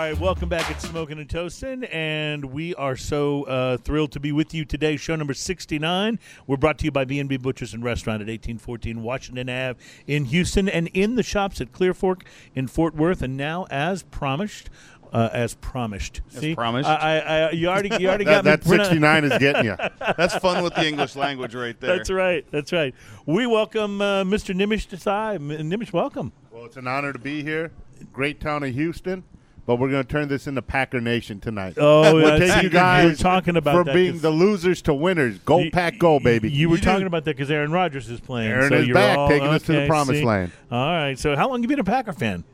right, welcome back It's Smoking and Toasting, and we are so uh, thrilled to be with you today. Show number sixty-nine. We're brought to you by B and B Butchers and Restaurant at eighteen fourteen Washington Ave in Houston, and in the shops at Clear Fork in Fort Worth. And now, as promised, uh, as promised. See, promised? I, I, you already, you already That, got that 69 is getting you. That's fun with the English language right there. That's right. That's right. We welcome uh, Mr. Nimish Desai. Nimish, welcome. Well, it's an honor to be here. Great town of Houston. But we're going to turn this into Packer Nation tonight. Oh, we'll yeah, take see, you you guys were talking about from that being 'cause- the losers to winners. Go You- Pack, go, baby. You were You talking do- about that because Aaron Rodgers is playing. Aaron so is you're back, all- taking us to the promised see? land. All right. So how long have you been a Packer fan?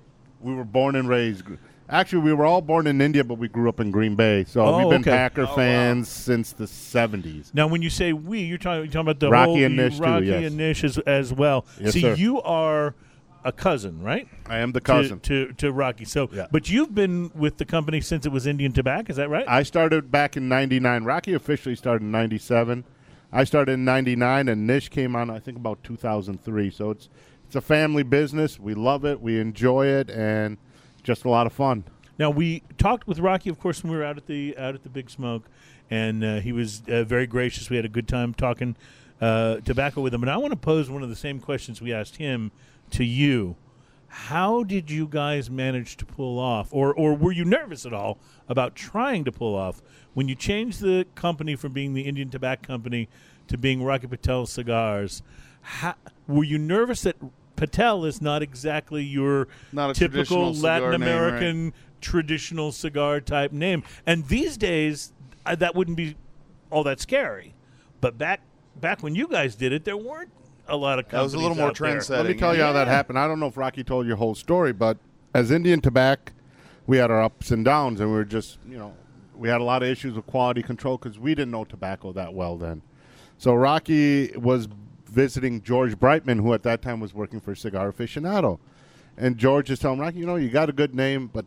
we were born and raised. Actually, we were all born in India, but we grew up in Green Bay. So Oh, we've been okay. Packer Oh, wow. fans since the 70s. Now, when you say we, you're talking, you're talking about the Rocky whole, and Nish, too, Rocky yes. and Nish as, as well. Yes, See, sir. you are a cousin, right? I am the To- cousin. to, to Rocky. So, Yeah. but you've been with the company since it was Indian Tobacco. Is that right? I started back in 99. Rocky officially started in 97. I started in 99, and Nish came on, I think, about 2003. So it's it's a family business. We love it. We enjoy it, and just a lot of fun. Now we talked with Rocky, of course, when we were out at the out at the Big Smoke, and uh, he was uh, very gracious. We had a good time talking uh, tobacco with him. And I want to pose one of the same questions we asked him to you. How did you guys manage to pull off, or or were you nervous at all about trying to pull off when you changed the company from being the Indian Tobacco Company to being Rocky Patel Cigars? How, were you nervous that Patel is not exactly your Not typical Latin name, right? American traditional cigar type name. And these days, uh, that wouldn't be all that scary. But back back when you guys did it, there weren't a lot of That was a little more out there. trendsetting. Let me tell you how that happened. I don't know if Rocky told your whole story, but as Indian Tobacco, we had our ups and downs, and we were just, you know, we had a lot of issues with quality control because we didn't know tobacco that well then. So Rocky was visiting George Brightman, who at that time was working for Cigar Aficionado. And George is telling Rocky, you know, you got a good name, but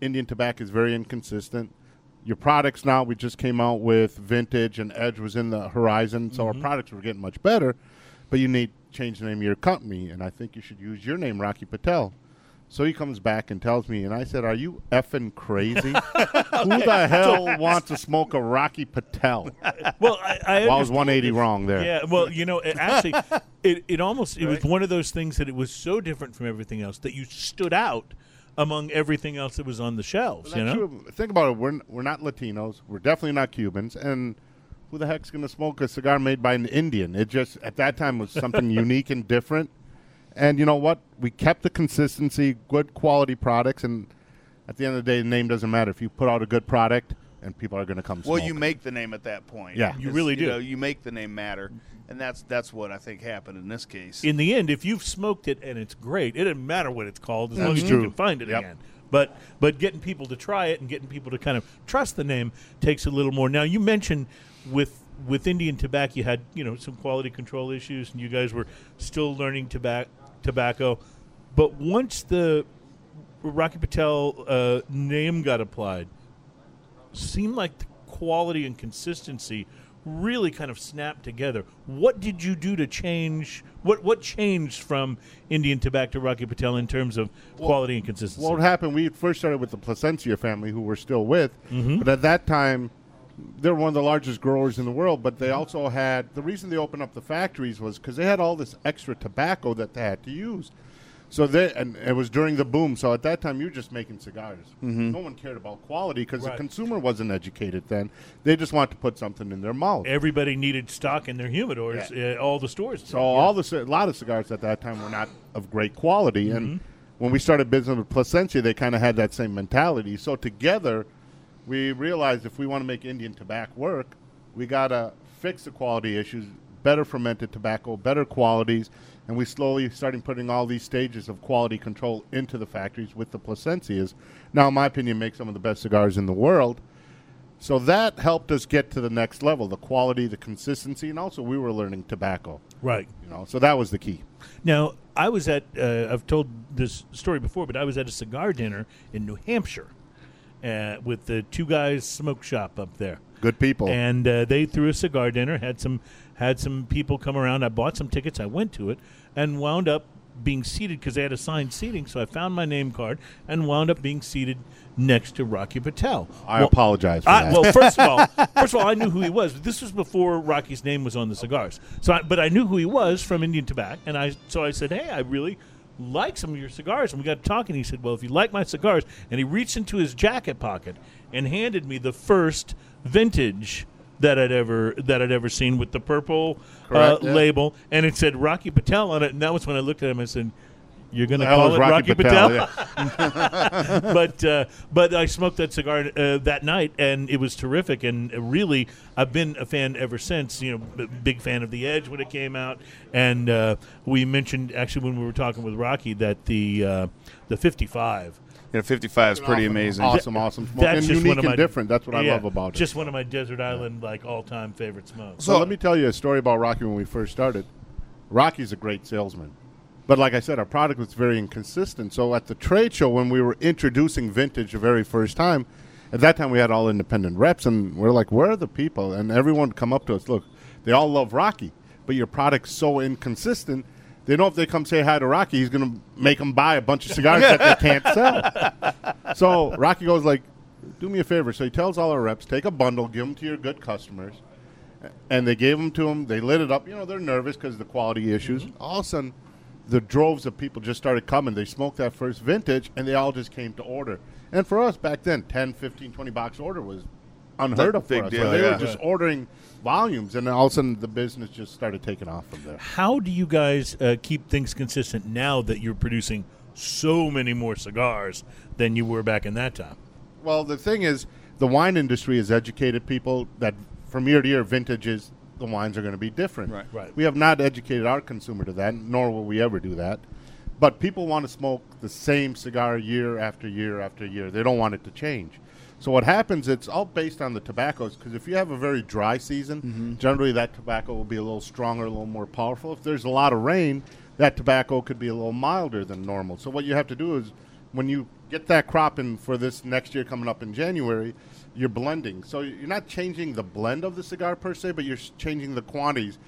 Indian Tobacco is very inconsistent. Your products now, we just came out with Vintage and Edge was in the horizon, so our mm-hmm. products were getting much better, but you need to change the name of your company, and I think you should use your name, Rocky Patel. So he comes back and tells me, and I said, Are you effing crazy? Who the hell wants to smoke a Rocky Patel? Well, I, I, Well, I was 180 if- wrong there. Yeah, well, you know, it actually, it, it almost it was one of those things that it was so different from everything else that you stood out among everything else that was on the shelves. You know, true. Think about it. We're, we're not Latinos. We're definitely not Cubans. And who the heck's going to smoke a cigar made by an Indian? It just, at that time, was something unique and different. And you know what? We kept the consistency, good quality products. And at the end of the day, the name doesn't matter. If you put out a good product, and people are going to come Well, you make the name at that point. Yeah. You really do. know, you make the name matter, and that's that's what I think happened in this case. in the end, if you've smoked it and it's great, it doesn't matter what it's called as long as true. you can find it Yep. again. But but getting people to try it and getting people to kind of trust the name takes a little more. Now you mentioned with with Indian tobacco, you had you know some quality control issues, and you guys were still learning tobacco. Tobacco, but once the Rocky Patel uh, name got applied, seemed like the quality and consistency really kind of snapped together. What did you do to change? What what changed from Indian Tobacco to Rocky Patel in terms of quality and consistency? What happened? We first started with the Plasencia family, who we're still with, Mm-hmm. but at that time, they were one of the largest growers in the world. But they also had the reason they opened up the factories was because they had all this extra tobacco that they had to use. So they and it was during the boom. So at that time, you were just making cigars. No one cared about quality because Right. the consumer wasn't educated then. They just wanted to put something in their mouth. Everybody needed stock in their humidors. Uh, all the stores. So all the a lot of cigars at that time were not of great quality, and Mm-hmm. when we started business with Plasencia, they kind of had that same mentality. So together, we realized if we want to make Indian tobacco work, we gotta fix the quality issues, better fermented tobacco, better qualities, and we slowly started putting all these stages of quality control into the factories with the Plasencias. Now, in my opinion, make some of the best cigars in the world. So that helped us get to the next level, the quality, the consistency, and also we were learning tobacco. right. You know, so that was the key. Now I was at. Uh, I've told this story before, but I was at a cigar dinner in New Hampshire uh, with the two guys smoke shop up there. Good people. and uh, they threw a cigar dinner. Had some had some people come around. I bought some tickets. I went to it and wound up being seated because they had assigned seating. So I found my name card and wound up being seated next to Rocky Patel. I Well, apologize for I, that. well, first of all, first of all, I knew who he was. This was before Rocky's name was on the cigars. So, I, but I knew who he was from Indian Tobacco, and I so I said, "Hey, I really like some of your cigars." And we got talking. He said, "Well, if you like my cigars," and he reached into his jacket pocket and handed me the first vintage that I'd ever that I'd ever seen with the purple uh, yeah. label, and it said Rocky Patel on it. And that was when I looked at him and said. You're going to call it Rocky, Patel? yeah. but uh, but I smoked that cigar uh, that night, and it was terrific. And really, I've been a fan ever since. You know, b- big fan of the Edge when it came out, and uh, we mentioned actually when we were talking with Rocky that the uh, the 55. Yeah, 55 is pretty amazing. Awesome, awesome smoke. That's and just unique one of my and different. That's what I love about it. Just one of my desert island like all time favorite smokes. So let me tell you a story about Rocky when we first started. Rocky's a great salesman. But like I said, our product was very inconsistent. So at the trade show when we were introducing vintage the very first time, at that time we had all independent reps and we're like, where are the people? And everyone would come up to us, look, they all love Rocky, but your product's so inconsistent. They know if they come say hi to Rocky, he's going to make them buy a bunch of cigars that they can't sell. So Rocky goes like, do me a favor. So he tells all our reps, take a bundle, give them to your good customers and they gave them to him. They lit it up. You know, they're nervous because of the quality issues. Mm-hmm. All of a sudden, the droves of people just started coming. They smoked that first vintage, and they all just came to order. And for us back then, 10, 15, 20 box order was unheard of for us. deal, so they yeah. were just ordering volumes, and then all of a sudden, the business just started taking off from there. How do you guys uh, keep things consistent now that you're producing so many more cigars than you were back in that time? Well, the thing is, the wine industry has educated people that from year to year, vintages, the wines are going to be different. Right. Right. We have not educated our consumer to that, nor will we ever do that. But people want to smoke the same cigar year after year after year. They don't want it to change. So what happens? It's all based on the tobaccos. Because if you have a very dry season, mm-hmm. generally that tobacco will be a little stronger, a little more powerful. If there's a lot of rain, that tobacco could be a little milder than normal. So what you have to do is, when you get that crop in for this next year coming up in January, you're blending. So you're not changing the blend of the cigar per se, but you're changing the quantities.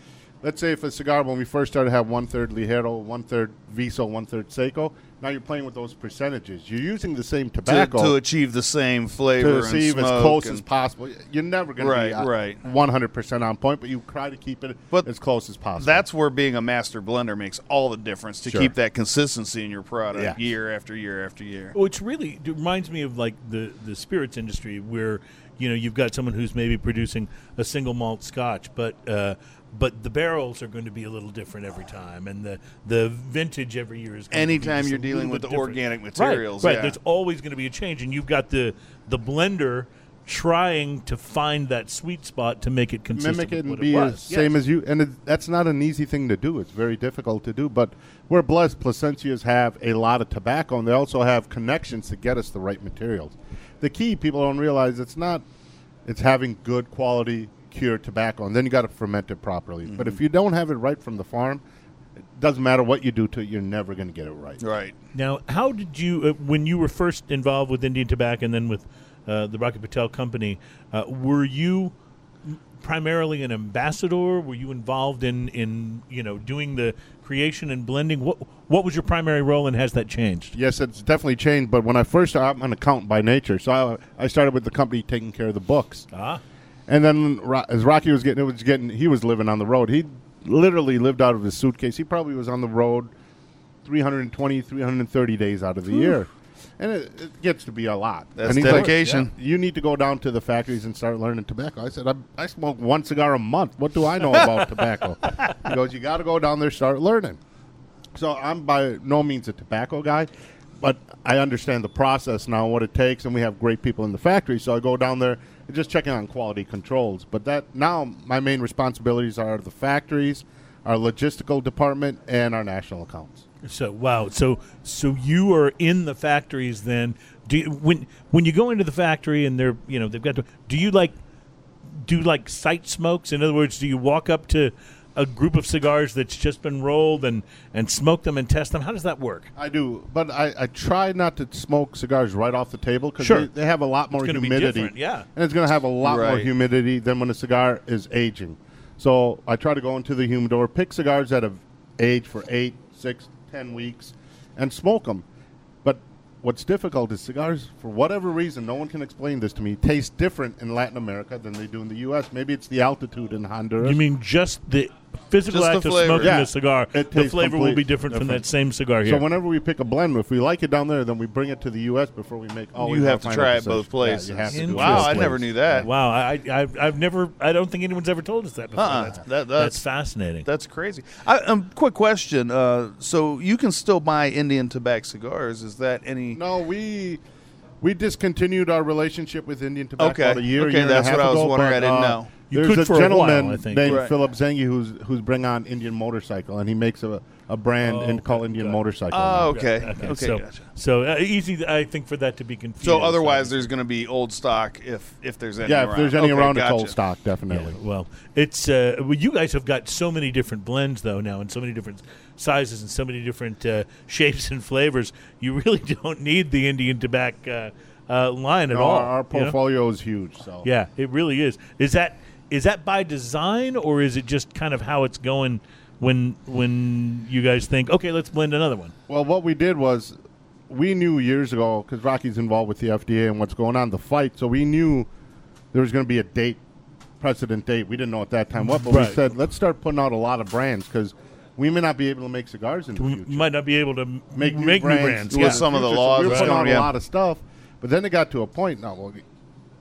Let's say if a cigar, when we first started, had one third Ligero, one third Viso, one third Seco. Now you're playing with those percentages. You're using the same tobacco to achieve the same flavor to and receive as close and- as possible. You're never going Right, to be uh, right. 100% on point, but you try to keep it But as close as possible. That's where being a master blender makes all the difference to Sure. keep that consistency in your product Yeah. year after year after year. Which really reminds me of like the the spirits industry, where you know you've got someone who's maybe producing a single malt Scotch, but uh, but the barrels are going to be a little different every time, and the the vintage every year is. Going to be Anytime you're dealing with the different. organic materials, right? yeah. There's always going to be a change, and you've got the the blender trying to find that sweet spot to make it consistent. mimic it and be as same as you. And it, that's not an easy thing to do. It's very difficult to do. But we're blessed. Plasencias have a lot of tobacco, and they also have connections to get us the right materials. The key people don't realize it's not. It's having good quality cured tobacco, and then you got to ferment it properly. But if you don't have it right from the farm, it doesn't matter what you do to it. You're never going to get it right. Right. Now, how did you, uh, when you were first involved with Indian Tobacco and then with uh, the Rocky Patel Company, uh, were you primarily an ambassador? Were you involved in, in you know doing the creation and blending? What what was your primary role, and has that changed? Yes, it's definitely changed. But when I first I'm an accountant by nature, so I, I started with the company taking care of the books. Ah, And then as Rocky was getting, it was getting. He was living on the road. He literally lived out of his suitcase. He probably was on the road 320, 330 days out of the year, and it, it gets to be a lot. That's he's like, dedication. you need to go down to the factories and start learning tobacco. I said, I, I smoke one cigar a month. What do I know about tobacco? He goes, you got to go down there, start learning. So I'm by no means a tobacco guy, but I understand the process now, what it takes, and we have great people in the factory. So I go down there just checking on quality controls. But that now my main responsibilities are the factories, our logistical department, and our national accounts. so wow, so so you are in the factories then. Do you, when when you go into the factory and they're you know they've got to, do you like do like sight smokes? In other words, do you walk up to a group of cigars that's just been rolled and and smoke them and test them? How does that work? I do, but I, I try not to smoke cigars right off the table because Sure. they, they have a lot more gonna be humidity. yeah. and it's going to have a lot more humidity than when a cigar is aging. So I try to go into the humidor, pick cigars that have aged for eight, six, ten weeks, and smoke them. But what's difficult is cigars, for whatever reason, no one can explain this to me, taste different in Latin America than they do in the U.S. Maybe it's the altitude in Honduras. You mean just the physical Just act of flavor. smoking Yeah. the cigar? It The tastes flavor will complete be different, from different. that same cigar here. So whenever we pick a blend, if we like it down there, then we bring it to the U.S. before we make. Always You have to final try it decision. both places. Yeah, you have to do it Wow, both I never places. knew that. wow, I, I, I've never, I don't think anyone's ever told us that before. Uh-uh. That's, That- that's that's- fascinating. That's crazy. I, um, quick question. Uh, so you can still buy Indian tobacco cigars? Is that any? No, we we discontinued our relationship with Indian Tobacco Okay. about a year. Okay, year that's and a what half I was ago, wondering. but, I didn't uh, know. You There's could a for a while, gentleman I think. named Right. Philip Zanghi who's who's bring on Indian Motorcycle, and he makes a, a brand Oh, in, called okay, Indian got it. Motorcycle. Oh, okay. Okay, Okay, so, gotcha. so uh, easy, I think, for that to be confused. So otherwise, there's going to be old stock if if there's any. Yeah, around. if there's any Okay, around, gotcha. it's old stock, Yeah, definitely. well, it's uh, well, you guys have got so many different blends though now, and so many different sizes and so many different uh, shapes and flavors. You really don't need the Indian tobacco uh, uh, line at No, all. our, our you know? portfolio is huge. So Yeah, it really is. Is that is that by design or is it just kind of how it's going when when you guys think, okay, let's blend another one? Well, what we did was we knew years ago because Rocky's involved with the FDA and what's going on the fight, so we knew there was going to be a date, precedent date. We didn't know at that time what, but Right. we said let's start putting out a lot of brands because we may not be able to make cigars in the We future. might not be able to m- make new make brands, new brands. in With Yeah. some of the future. So laws we were that's putting going out a lot of stuff, but then it got to a point now. Well,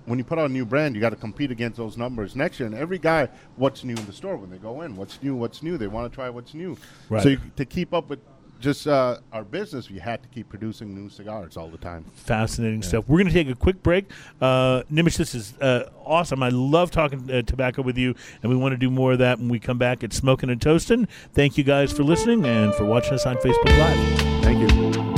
when you put out a new brand, you got to compete against those numbers next year. And every guy, what's new in the store when they go in? What's new? What's new? They want to try what's new. Right. So you, to keep up with just uh, our business, we had to keep producing new cigars all the time. Fascinating stuff. We're going to take a quick break. Uh, Nimish, this is uh, awesome. I love talking uh, tobacco with you, and we want to do more of that when we come back at Smoking and Toasting. Thank you guys for listening and for watching us on Facebook Live. Thank you.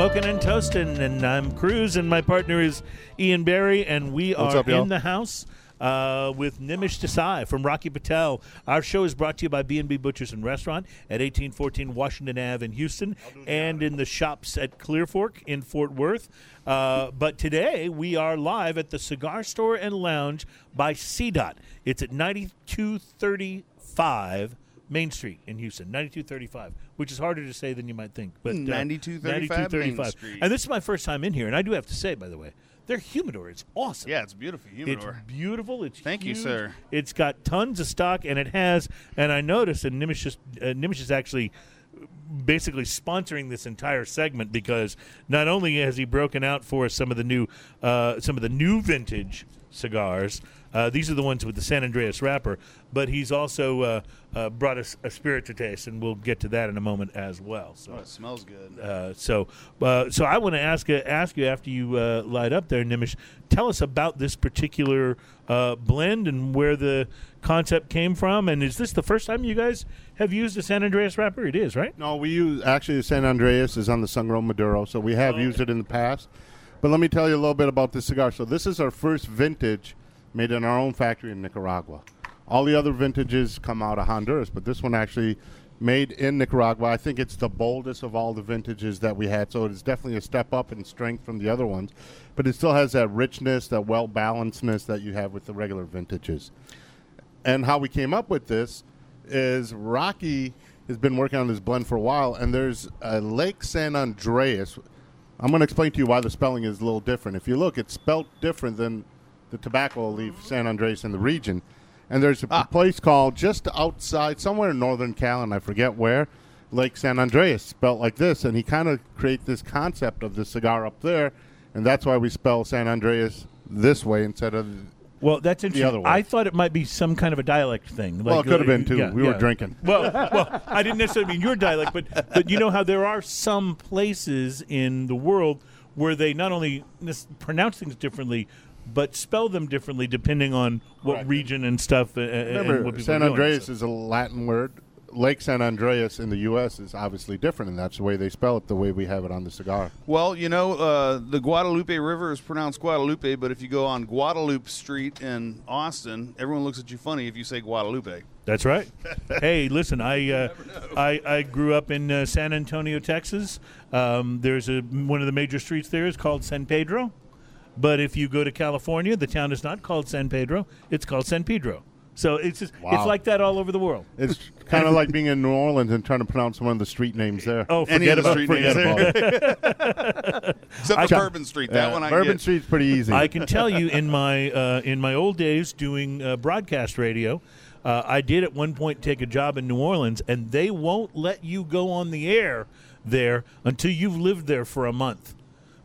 Smoking and Toasting, and I'm Cruz, and my partner is Ian Barry, and we What's are up, in the house uh, with Nimish Desai from Rocky Patel. Our show is brought to you by B&B Butchers and Restaurant at 1814 Washington Ave in Houston, and in the shops at Clear Fork in Fort Worth. Uh, but today we are live at the Cigar Store and Lounge by CDOT. It's at 9235 Main Street in Houston, 9235, which is harder to say than you might think. But uh, 9235 Main Street. And this is my first time in here, and I do have to say, by the way, their humidor is awesome. Yeah, it's beautiful humidor. It's beautiful. It's Thank you, sir. It's got tons of stock, and it has. And I noticed, and Nimish just uh, Nimish is actually basically sponsoring this entire segment because not only has he broken out for us some of the new uh, some of the new vintage cigars. Uh, these are the ones with the San Andreas wrapper, but he's also uh, uh, brought us a spirit to taste, and we'll get to that in a moment as well. So, oh, it smells good. uh, so, uh, so I want to ask uh, ask you after you uh, light up there, Nimish. Tell us about this particular uh, blend and where the concept came from. And is this the first time you guys have used a San Andreas wrapper? It is, right? No, we use actually the San Andreas is on the Sun Grown Maduro, so we have used it in the past. But let me tell you a little bit about this cigar. So this is our first vintage made in our own factory in Nicaragua. All the other vintages come out of Honduras, but this one actually made in Nicaragua. I think it's the boldest of all the vintages that we had, so it's definitely a step up in strength from the other ones. But it still has that richness, that well balancedness that you have with the regular vintages. And how we came up with this is Rocky has been working on this blend for a while, and there's a Lake San Andreas. I'm going to explain to you why the spelling is a little different. If you look, it's spelt different than the tobacco leaf San Andreas in the region. And there's a place called just outside, somewhere in northern Cal, and I forget where, Lake San Andreas, spelt like this. And he kind of created this concept of the cigar up there, and that's why we spell San Andreas this way instead of Well, that's interesting. other way. I thought it might be some kind of a dialect thing. Well, it could have uh, been, too. yeah, We were drinking. Well, well, I didn't necessarily mean your dialect, but but you know how there are some places in the world where they not only pronounce things differently, but spell them differently depending on what Correct. region and stuff. and what Remember, people San doing, Andreas so. is a Latin word. Lake San Andreas in the U.S. is obviously different, and that's the way they spell it, the way we have it on the cigar. Well, you know, uh, the Guadalupe River is pronounced Guadalupe, but if you go on Guadalupe Street in Austin, everyone looks at you funny if you say Guadalupe. That's right. hey, listen, I, uh, I I grew up in uh, San Antonio, Texas. Um, there's a one of the major streets there is called San Pedro, But if you go to California, the town is not called San Pedro; it's called San Pedro. So it's just, it's like that all over the world. It's kind of like being in New Orleans and trying to pronounce one of the street names there. Oh, forget about street forget names. about. Except for Chuck- Bourbon Street. That one I Bourbon get. Street's pretty easy. I can tell you in my uh, in my old days doing uh, broadcast radio, uh, I did at one point take a job in New Orleans, and they won't let you go on the air there until you've lived there for a month,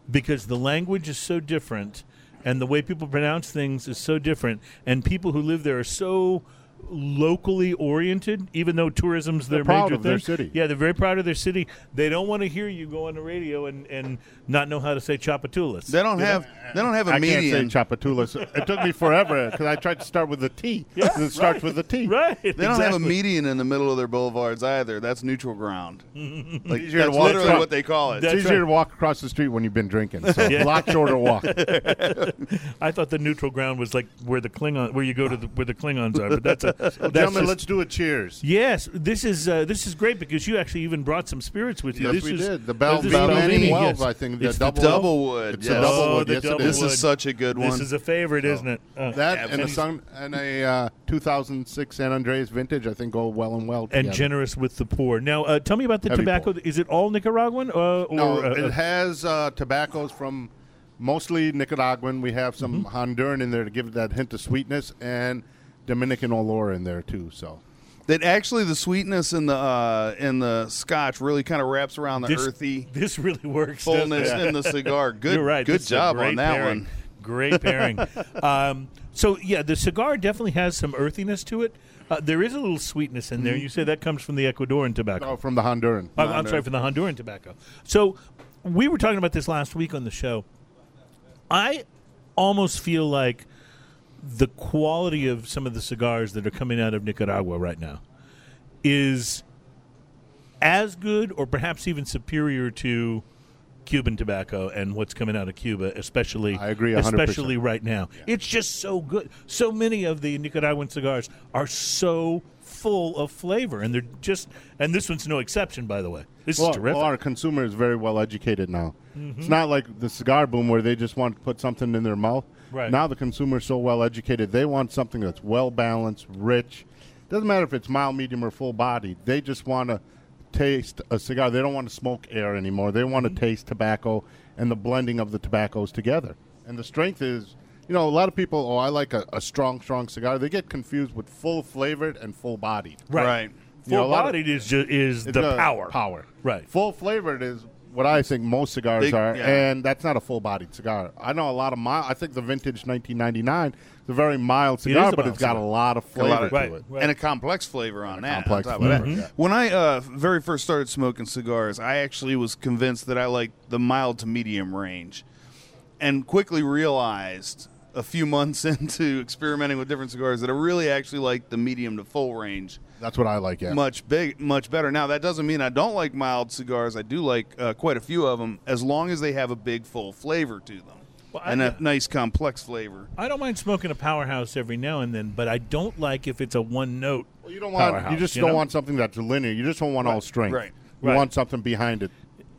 because the language is so different, and the way people pronounce things is so different, and people who live there are so locally oriented even though tourism's their They're proud major of their thing. city. yeah they're very proud of their city they don't want to hear you go on the radio and, and not know how to say Tchoupitoulas They don't have. They don't have a I median. can't say Tchoupitoulas. it took me forever because I tried to start with a T. Yeah, it starts with a T. right They don't have a median in the middle of their boulevards either. That's neutral ground. like Easier to that's walk literally across. what they call it. It's That's easier right. to walk across the street when you've been drinking. So Yeah. a lot shorter walk. I thought the neutral ground was like where the Klingon, where you go to the, where the Klingons are. But that's a that's Gentlemen, just- let's do a cheers. yes. This is uh, this is great because you actually even brought some spirits with you. Yes, this we is, did. The Bell- this is Balvenie, 12, yes. I think, the It's double- Doublewood. It's yes. a double Oh, wood. the Yes, double is. This is such a good one. This is a favorite, isn't it? Uh, That and a, sun, and a uh, 2006 San Andreas vintage, I think, go well and well and generous with the poor. Now, uh, tell me about the Heavy tobacco. pour. Is it all Nicaraguan? Uh, or, No, uh, it has uh, tobaccos from mostly Nicaraguan. We have some Mm-hmm. Honduran in there to give it that hint of sweetness, and Dominican Olor in there too. So that actually the sweetness in the uh, in the Scotch really kind of wraps around the this, earthy This really works. fullness in the cigar. Good, You're right. Good This job on that pairing. one. Great pairing. um, so yeah, the cigar definitely has some earthiness to it. Uh, there is a little sweetness in Mm-hmm. there. You say that comes from the Ecuadorian tobacco. oh, from the Honduran. I'm, I'm sorry, from the Honduran tobacco. So we were talking about this last week on the show. I almost feel like the quality of some of the cigars that are coming out of Nicaragua right now is as good or perhaps even superior to Cuban tobacco and what's coming out of Cuba, especially I agree 100%. especially right now. It's just so good. So many of the Nicaraguan cigars are so full of flavor, and they're just and this one's no exception, by the way. This Well, is terrific. well, our consumer is very well educated now. Mm-hmm. It's not like the cigar boom where they just want to put something in their mouth. Right. Now the consumer is so well educated, they want something that's well balanced, rich. Doesn't matter if it's mild, medium, or full body. They just want to taste a cigar. They don't want to smoke air anymore. They want to Mm-hmm. taste tobacco and the blending of the tobaccos together. And the strength is, you know, a lot of people, oh, I like a, a strong, strong cigar. They get confused with full flavored and full bodied. Right. You know, a Full lot of- bodied is ju- is the power. Power. Right. Full flavored is what I think most cigars Big- are, yeah. and that's not a full bodied cigar. I know a lot of mild. I think the vintage 1999 is a very mild cigar, is a but mild it's got cigar. a lot of flavor lot of- to Right. it. Right. and a complex flavor on that. complex on top of that. flavor, yeah. When I uh, very first started smoking cigars, I actually was convinced that I liked the mild to medium range, and quickly realized a few months into experimenting with different cigars that I really actually like the medium to full range That's what I like. Yeah. much big, much better. Now that doesn't mean I don't like mild cigars. I do like uh, quite a few of them, as long as they have a big full flavor to them Well, and a nice complex flavor. I don't mind smoking a powerhouse every now and then, but I don't like if it's a one note. Well, you don't want. powerhouse, you just you don't know? want something that's linear. You just don't want all strength. right, You right. want something behind it.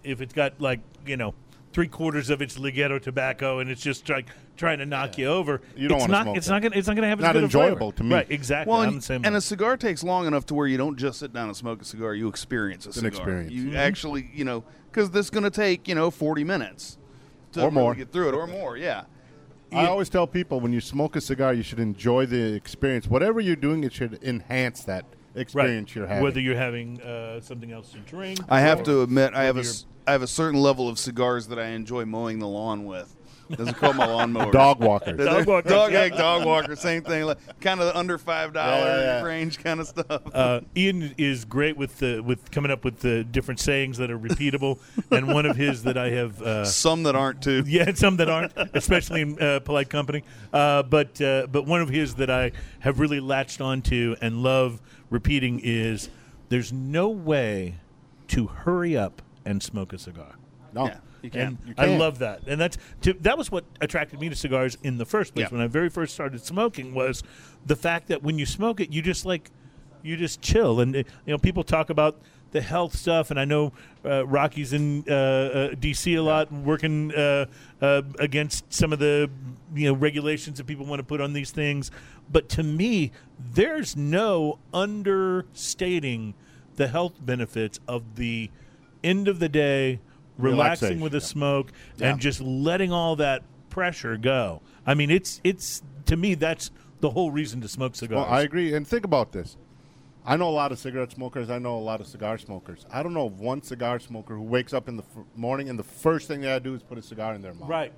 If it's got like you know three quarters of its Ligero tobacco and it's just like trying to knock you over, You don't it's wanna not. smoke it's that. not gonna. It's not gonna have as Not good a enjoyable to me. Right. Exactly. Well, and, and a cigar takes long enough to where you don't just sit down and smoke a cigar; you experience a cigar. An experience. You Mm-hmm. actually, you know, because this is going to take you know forty minutes to Or really more. get through it, or more. Yeah, I always tell people when you smoke a cigar, you should enjoy the experience. Whatever you're doing, it should enhance that right. experience you're having. Whether you're having uh, something else to drink. I have to admit, I have a you're- s- I have a certain level of cigars that I enjoy mowing the lawn with. Doesn't call my lawnmower. dog walkers. Dog walker. dog egg, dog walker, same thing. Like, kind of the under five dollar Yeah, yeah, yeah. range kind of stuff. Uh, Ian is great with the with coming up with the different sayings that are repeatable, and one of his that I have. Uh, Some that aren't too. Yeah, some that aren't, especially in uh, polite company. Uh, but uh, but one of his that I have really latched onto and love repeating is, "There's no way to hurry up and smoke a cigar." no. Yeah, you can. And You I can't. love that, and that's to, that was what attracted me to cigars in the first place Yeah. when I very first started smoking was the fact that when you smoke it, you just like you just chill, and uh, you know people talk about the health stuff, and I know uh, Rocky's in uh, uh, DC a lot, working uh, uh, against some of the you know regulations that people want to put on these things. But to me, there's no understating the health benefits of the end of the day relaxing with a yeah. smoke Yeah. and just letting all that pressure go. I mean, it's it's to me that's the whole reason to smoke cigars. Well, I agree. And think about this. I know a lot of cigarette smokers. I know a lot of cigar smokers. I don't know of one cigar smoker who wakes up in the f- morning and the first thing they do is put a cigar in their mouth. right.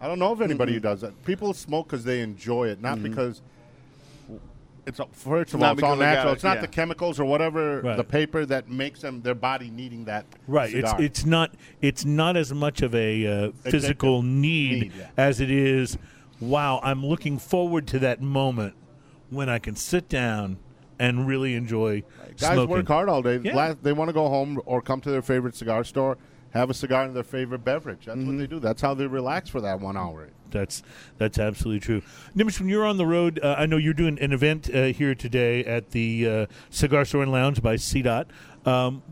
I don't know of anybody who does that. People smoke because they enjoy it, not because it's first of all it's all because they got natural. it, It's not yeah. the chemicals or whatever Right. the paper that makes them their body needing that. Right. cigar. It's it's not it's not as much of a uh, physical need, Need, yeah. as it is. Wow, I'm looking forward to that moment when I can sit down and really enjoy Guys smoking. work hard all day. Yeah. La- they want to go home or come to their favorite cigar store, have a cigar and their favorite beverage. That's Mm-hmm. what they do. That's how they relax for that one hour. That's that's absolutely true. Nimish, when you're on the road, uh, I know you're doing an event uh, here today at the uh, Cigar Store and Lounge by CDOT. Um,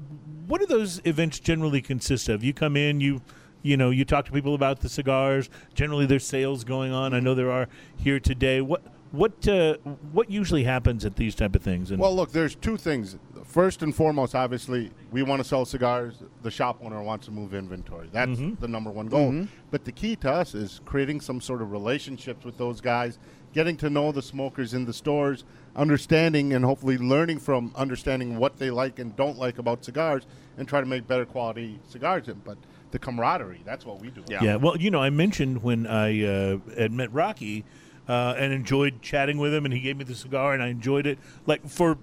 what do those events generally consist of? You come in, you you know, you talk to people about the cigars. Generally, there's sales going on. I know there are here today. What what uh, what usually happens at these type of things? And Well, look, there's two things. First and foremost, obviously, we want to sell cigars. The shop owner wants to move inventory. That's Mm-hmm. the number one goal. But the key to us is creating some sort of relationships with those guys, getting to know the smokers in the stores, understanding and hopefully learning from understanding what they like and don't like about cigars, and try to make better quality cigars. But the camaraderie, that's what we do. Yeah. Yeah, well, you know, I mentioned when I uh, had met Rocky uh, and enjoyed chatting with him, and he gave me the cigar, and I enjoyed it. Like for,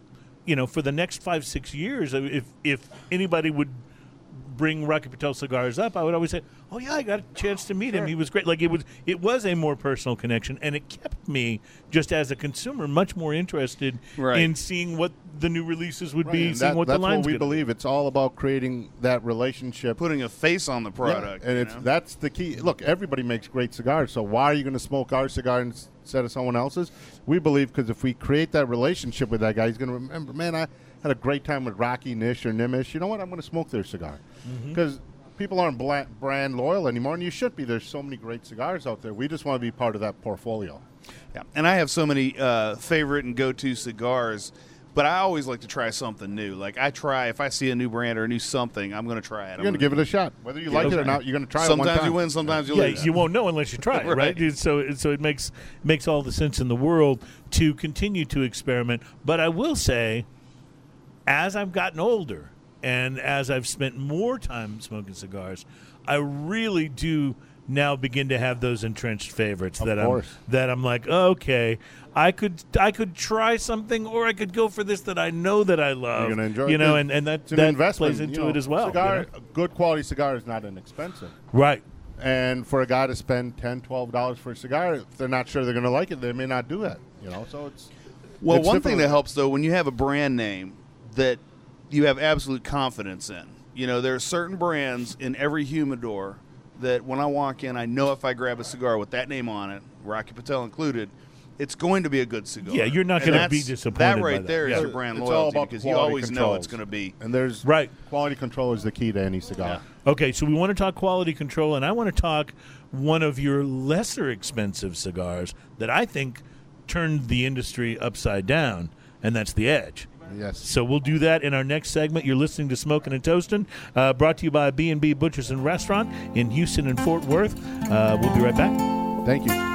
you know, for the next five six years, if if anybody would bring Rocky Patel cigars up, I would always say, "Oh yeah, I got a chance to meet him. He was great." Like it was, it was a more personal connection, and it kept me just as a consumer much more interested Right. in seeing what the new releases would Right, be, and seeing that- what that's the lines what we gonna be. believe. It's all about creating that relationship. Putting a face on the Yeah, product. and you it's know? that's the key. Look, everybody makes great cigars, so why are you going to smoke our cigar instead of someone else's? We believe because if we create that relationship with that guy, he's going to remember. Man, I had a great time with Rocky Nish or Nimish. You know what? I'm going to smoke their cigar Mm-hmm. because people aren't bla- brand loyal anymore, and you should be. There's so many great cigars out there. We just want to be part of that portfolio. Yeah. And I have so many uh, favorite and go to cigars, but I always like to try something new. Like I try, if I see a new brand or a new something, I'm going to try it. You're going to give it a shot, whether you like it or not. You're going to try it one Sometimes time. you win, sometimes you yeah, lose. you won't know unless you try it, right? Right. So, so it makes makes all the sense in the world to continue to experiment. But I will say, as I've gotten older and as I've spent more time smoking cigars, I really do now begin to have those entrenched favorites Of that course. I'm that I'm like, okay, I could I could try something, or I could go for this that I know that I love. You're going to enjoy you know, It's- and and that it's an that investment plays into you know, it as well. you Cigar, know? a good quality cigar is not inexpensive. right? And for a guy to spend 10 dollars for a cigar, if they're not sure they're going to like it, they may not do that. You know, so it's Well, it's one thing that helps though, when you have a brand name that you have absolute confidence in. You know, there are certain brands in every humidor that when I walk in, I know if I grab a cigar with that name on it, Rocky Patel included, it's going to be a good cigar. Yeah, you're not gonna be that's- disappointed That by right that. there is Yeah. your brand It's all loyalty about because you quality always know it's going to be. and there's Right. quality control is the key to any cigar. Okay, so we want to talk quality control, and I want to talk one of your lesser expensive cigars that I think turned the industry upside down, and that's the Edge. Yes. So we'll do that in our next segment. You're listening to Smoking and Toasting, uh, brought to you by B&B Butchers and Restaurant in Houston and Fort Worth. Uh, we'll be right back. Thank you.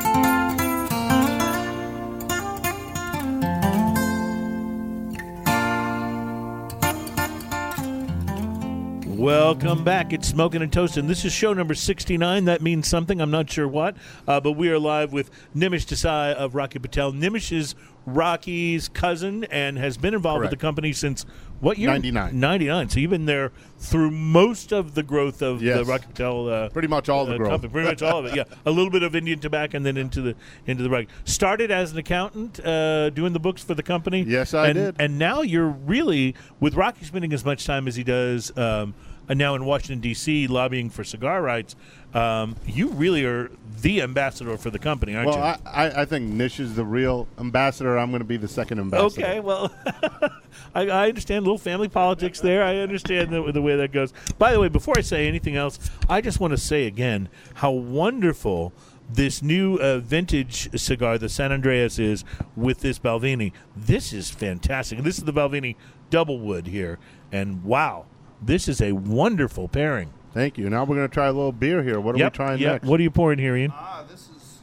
Welcome back. It's Smoking and Toasting. This is show number 69. That means something. I'm not sure what. Uh, but we are live with Nimish Desai of Rocky Patel. Nimish is Rocky's cousin and has been involved with the company since what year? 99. 99. So you've been there through most of the growth of the Rocky Patel. Uh, Pretty much all the uh, growth. company. Pretty much all of it. Yeah, a little bit of Indian tobacco and then into the into the Rocky. Started as an accountant, uh, doing the books for the company. Yes, I and, did. And now you're really with Rocky spending as much time as he does. Um, and now in Washington D.C. lobbying for cigar rights. Um, you really are the ambassador for the company, aren't Well, you? I, I, I think Nish is the real ambassador. I'm going to be the second ambassador. Okay, well, I, I understand a little family politics there. I understand the, the way that goes. By the way, before I say anything else, I just want to say again how wonderful this new uh, vintage cigar, the San Andreas, is with this Balvenie. This is fantastic. This is the Balvenie Double Wood here, and wow, this is a wonderful pairing. Thank you. Now we're going to try a little beer here. What are yep, we trying yep. next? What are you pouring here, Ian? Ah, this is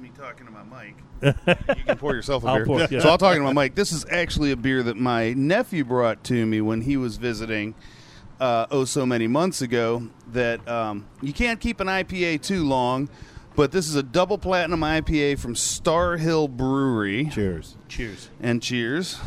me talking to my mic. you can pour yourself a I'll beer. pour, yeah. So I'll talk to my mic. This is actually a beer that my nephew brought to me when he was visiting. Uh, oh, so many months ago that um, you can't keep an IPA too long, but this is a double platinum IPA from Starr Hill Brewery. Cheers. Cheers. And cheers.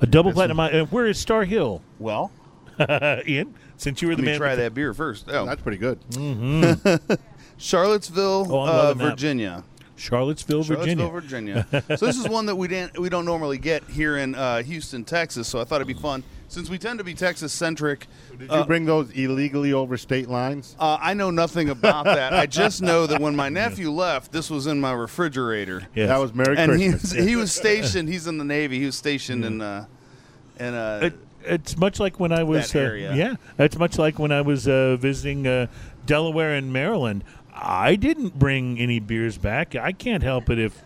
A double platinum. Uh, where is Starr Hill, Well, Ian? Since you were let the me man. try with the- that beer first. Oh, That's pretty good. Charlottesville, Oh, uh, loving that. Virginia. Charlottesville, Virginia. Charlottesville, Virginia. so this is one that we didn't we don't normally get here in uh, Houston, Texas. So I thought it'd be fun since we tend to be Texas centric. Did you bring those illegally over state lines? Uh, I know nothing about that. I just know that when my nephew left, this was in my refrigerator, Yeah, That was Merry and he Christmas. was, he was stationed. He's in the Navy. He was stationed in uh, in uh, It, it's much like when I was uh, yeah. It's much like when I was uh, visiting uh, Delaware and Maryland. I didn't bring any beers back. I can't help it if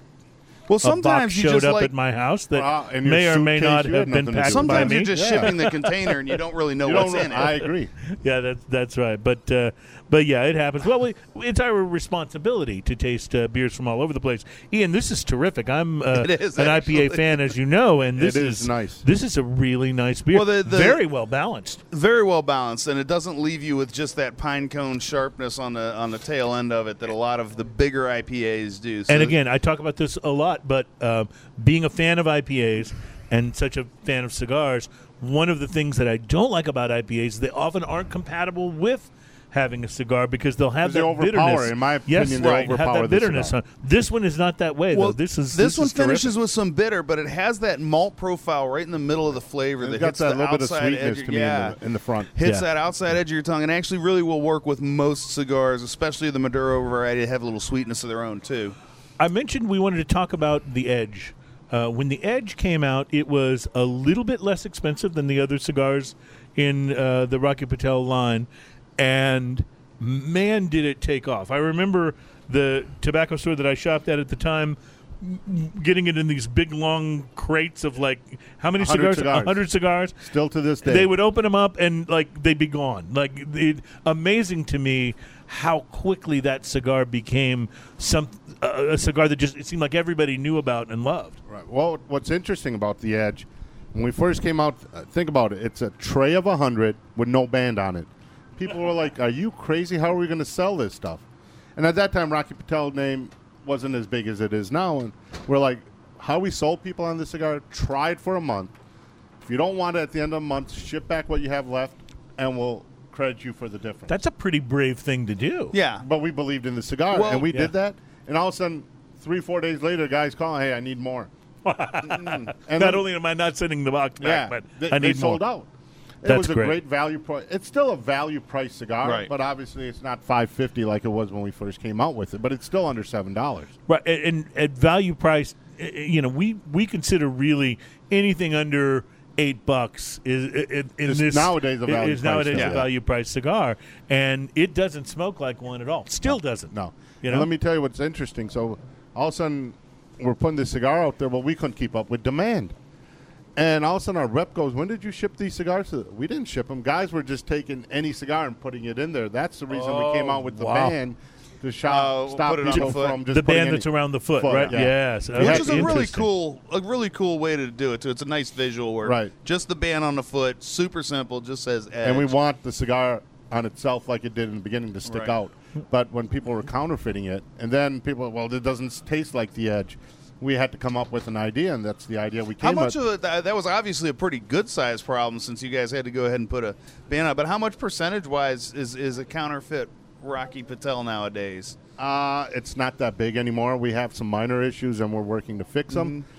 well. a box Sometimes you showed just up like at my house that Well, may or may not have been packed do. by sometimes you're just Yeah. shipping the container and you don't really know You what's in it. I agree. yeah, that's that's right. But uh, but yeah, it happens. Well, we, it's our responsibility to taste uh, beers from all over the place. Ian, this is terrific. I'm uh, is, an actually. IPA fan, as you know, and this It is nice. This is a really nice beer. Well, the- the- very well balanced. very well balanced, and it doesn't leave you with just that pine cone sharpness on the on the tail end of it that a lot of the bigger IPAs do. So and again, I talk about this a lot, but uh, being a fan of IPAs and such a fan of cigars, one of the things that I don't like about IPAs is they often aren't compatible with having a cigar because they'll have they that overpower, bitterness. in my yes, opinion, they right, have overpower that the bitterness. cigar. On. This one is not that way. well, though. This is this, one is finishes terrific. with some bitter, but it has that malt profile right in the middle of the flavor It's that got hits that the little bit of outside sweetness edge. to me yeah, in, the, in the front. hits Yeah. that outside edge of your tongue, and actually really will work with most cigars, especially the Maduro variety. That have a little sweetness of their own too. I mentioned we wanted to talk about the Edge. Uh, when the Edge came out, it was a little bit less expensive than the other cigars in uh, the Rocky Patel line, and man, did it take off! I remember the tobacco store that I shopped at at the time getting it in these big long crates of like how many 100 cigars? hundred cigars. Still to this day. They would open them up and like they'd be gone. Like it, amazing to me how quickly that cigar became some uh, a cigar that just it seemed like everybody knew about and loved. Right. Well, what's interesting about the Edge, when we first came out, uh, think about it. It's a tray of a 100 with no band on it. People were like, Are you crazy? How are we going to sell this stuff? And at that time, Rocky Patel name wasn't as big as it is now. And we're like, How we sold people on this cigar? Try it for a month. If you don't want it at the end of the month, ship back what you have left, and we'll credit you for the difference. That's a pretty brave thing to do. Yeah, but we believed in the cigar, Well- and we Yeah. did that. And all of a sudden, three, four days later, the guy's calling, Hey, I need more. Mm-hmm. and Not then- only am I not sending the box back, yeah, but they, I they need sold more. out. It That's was a great. great value price. It's still a value price cigar, Right. but obviously it's not five fifty like it was when we first came out with it. But it's still under seven dollars. Right, and, and at value price, uh, you know, we we consider really anything under eight bucks is in, in Is this nowadays a value is price nowadays cigar. a value price cigar, and it doesn't smoke like one at all. Still doesn't. No, You And know? let me tell you what's interesting. So all of a sudden, we're putting this cigar out there, but we couldn't keep up with demand. And all of a sudden, our rep goes, "When did you ship these cigars?" We didn't ship them. Guys were just taking any cigar and putting it in there. That's the reason we came Oh, out with the wow. ban to shop, Oh, stop put it people the foot. from just the band that's around the foot, foot, right? yeah. Yes, oh, Which which is a really cool, a really cool way to do it too. It's a nice visual where Right. just the band on the foot, super simple, just says edge. and we want the cigar on itself like it did in the beginning to stick Right. out. But when people were counterfeiting it, and then people, well, it doesn't taste like the edge. We had to come up with an idea, and that's the idea we came. How came much up. of it, that, that was obviously a pretty good size problem since you guys had to go ahead and put a ban on. But how much percentage wise is is a counterfeit Rocky Patel nowadays? Uh, it's not that big anymore. We have some minor issues, and we're working to fix them. Mm-hmm.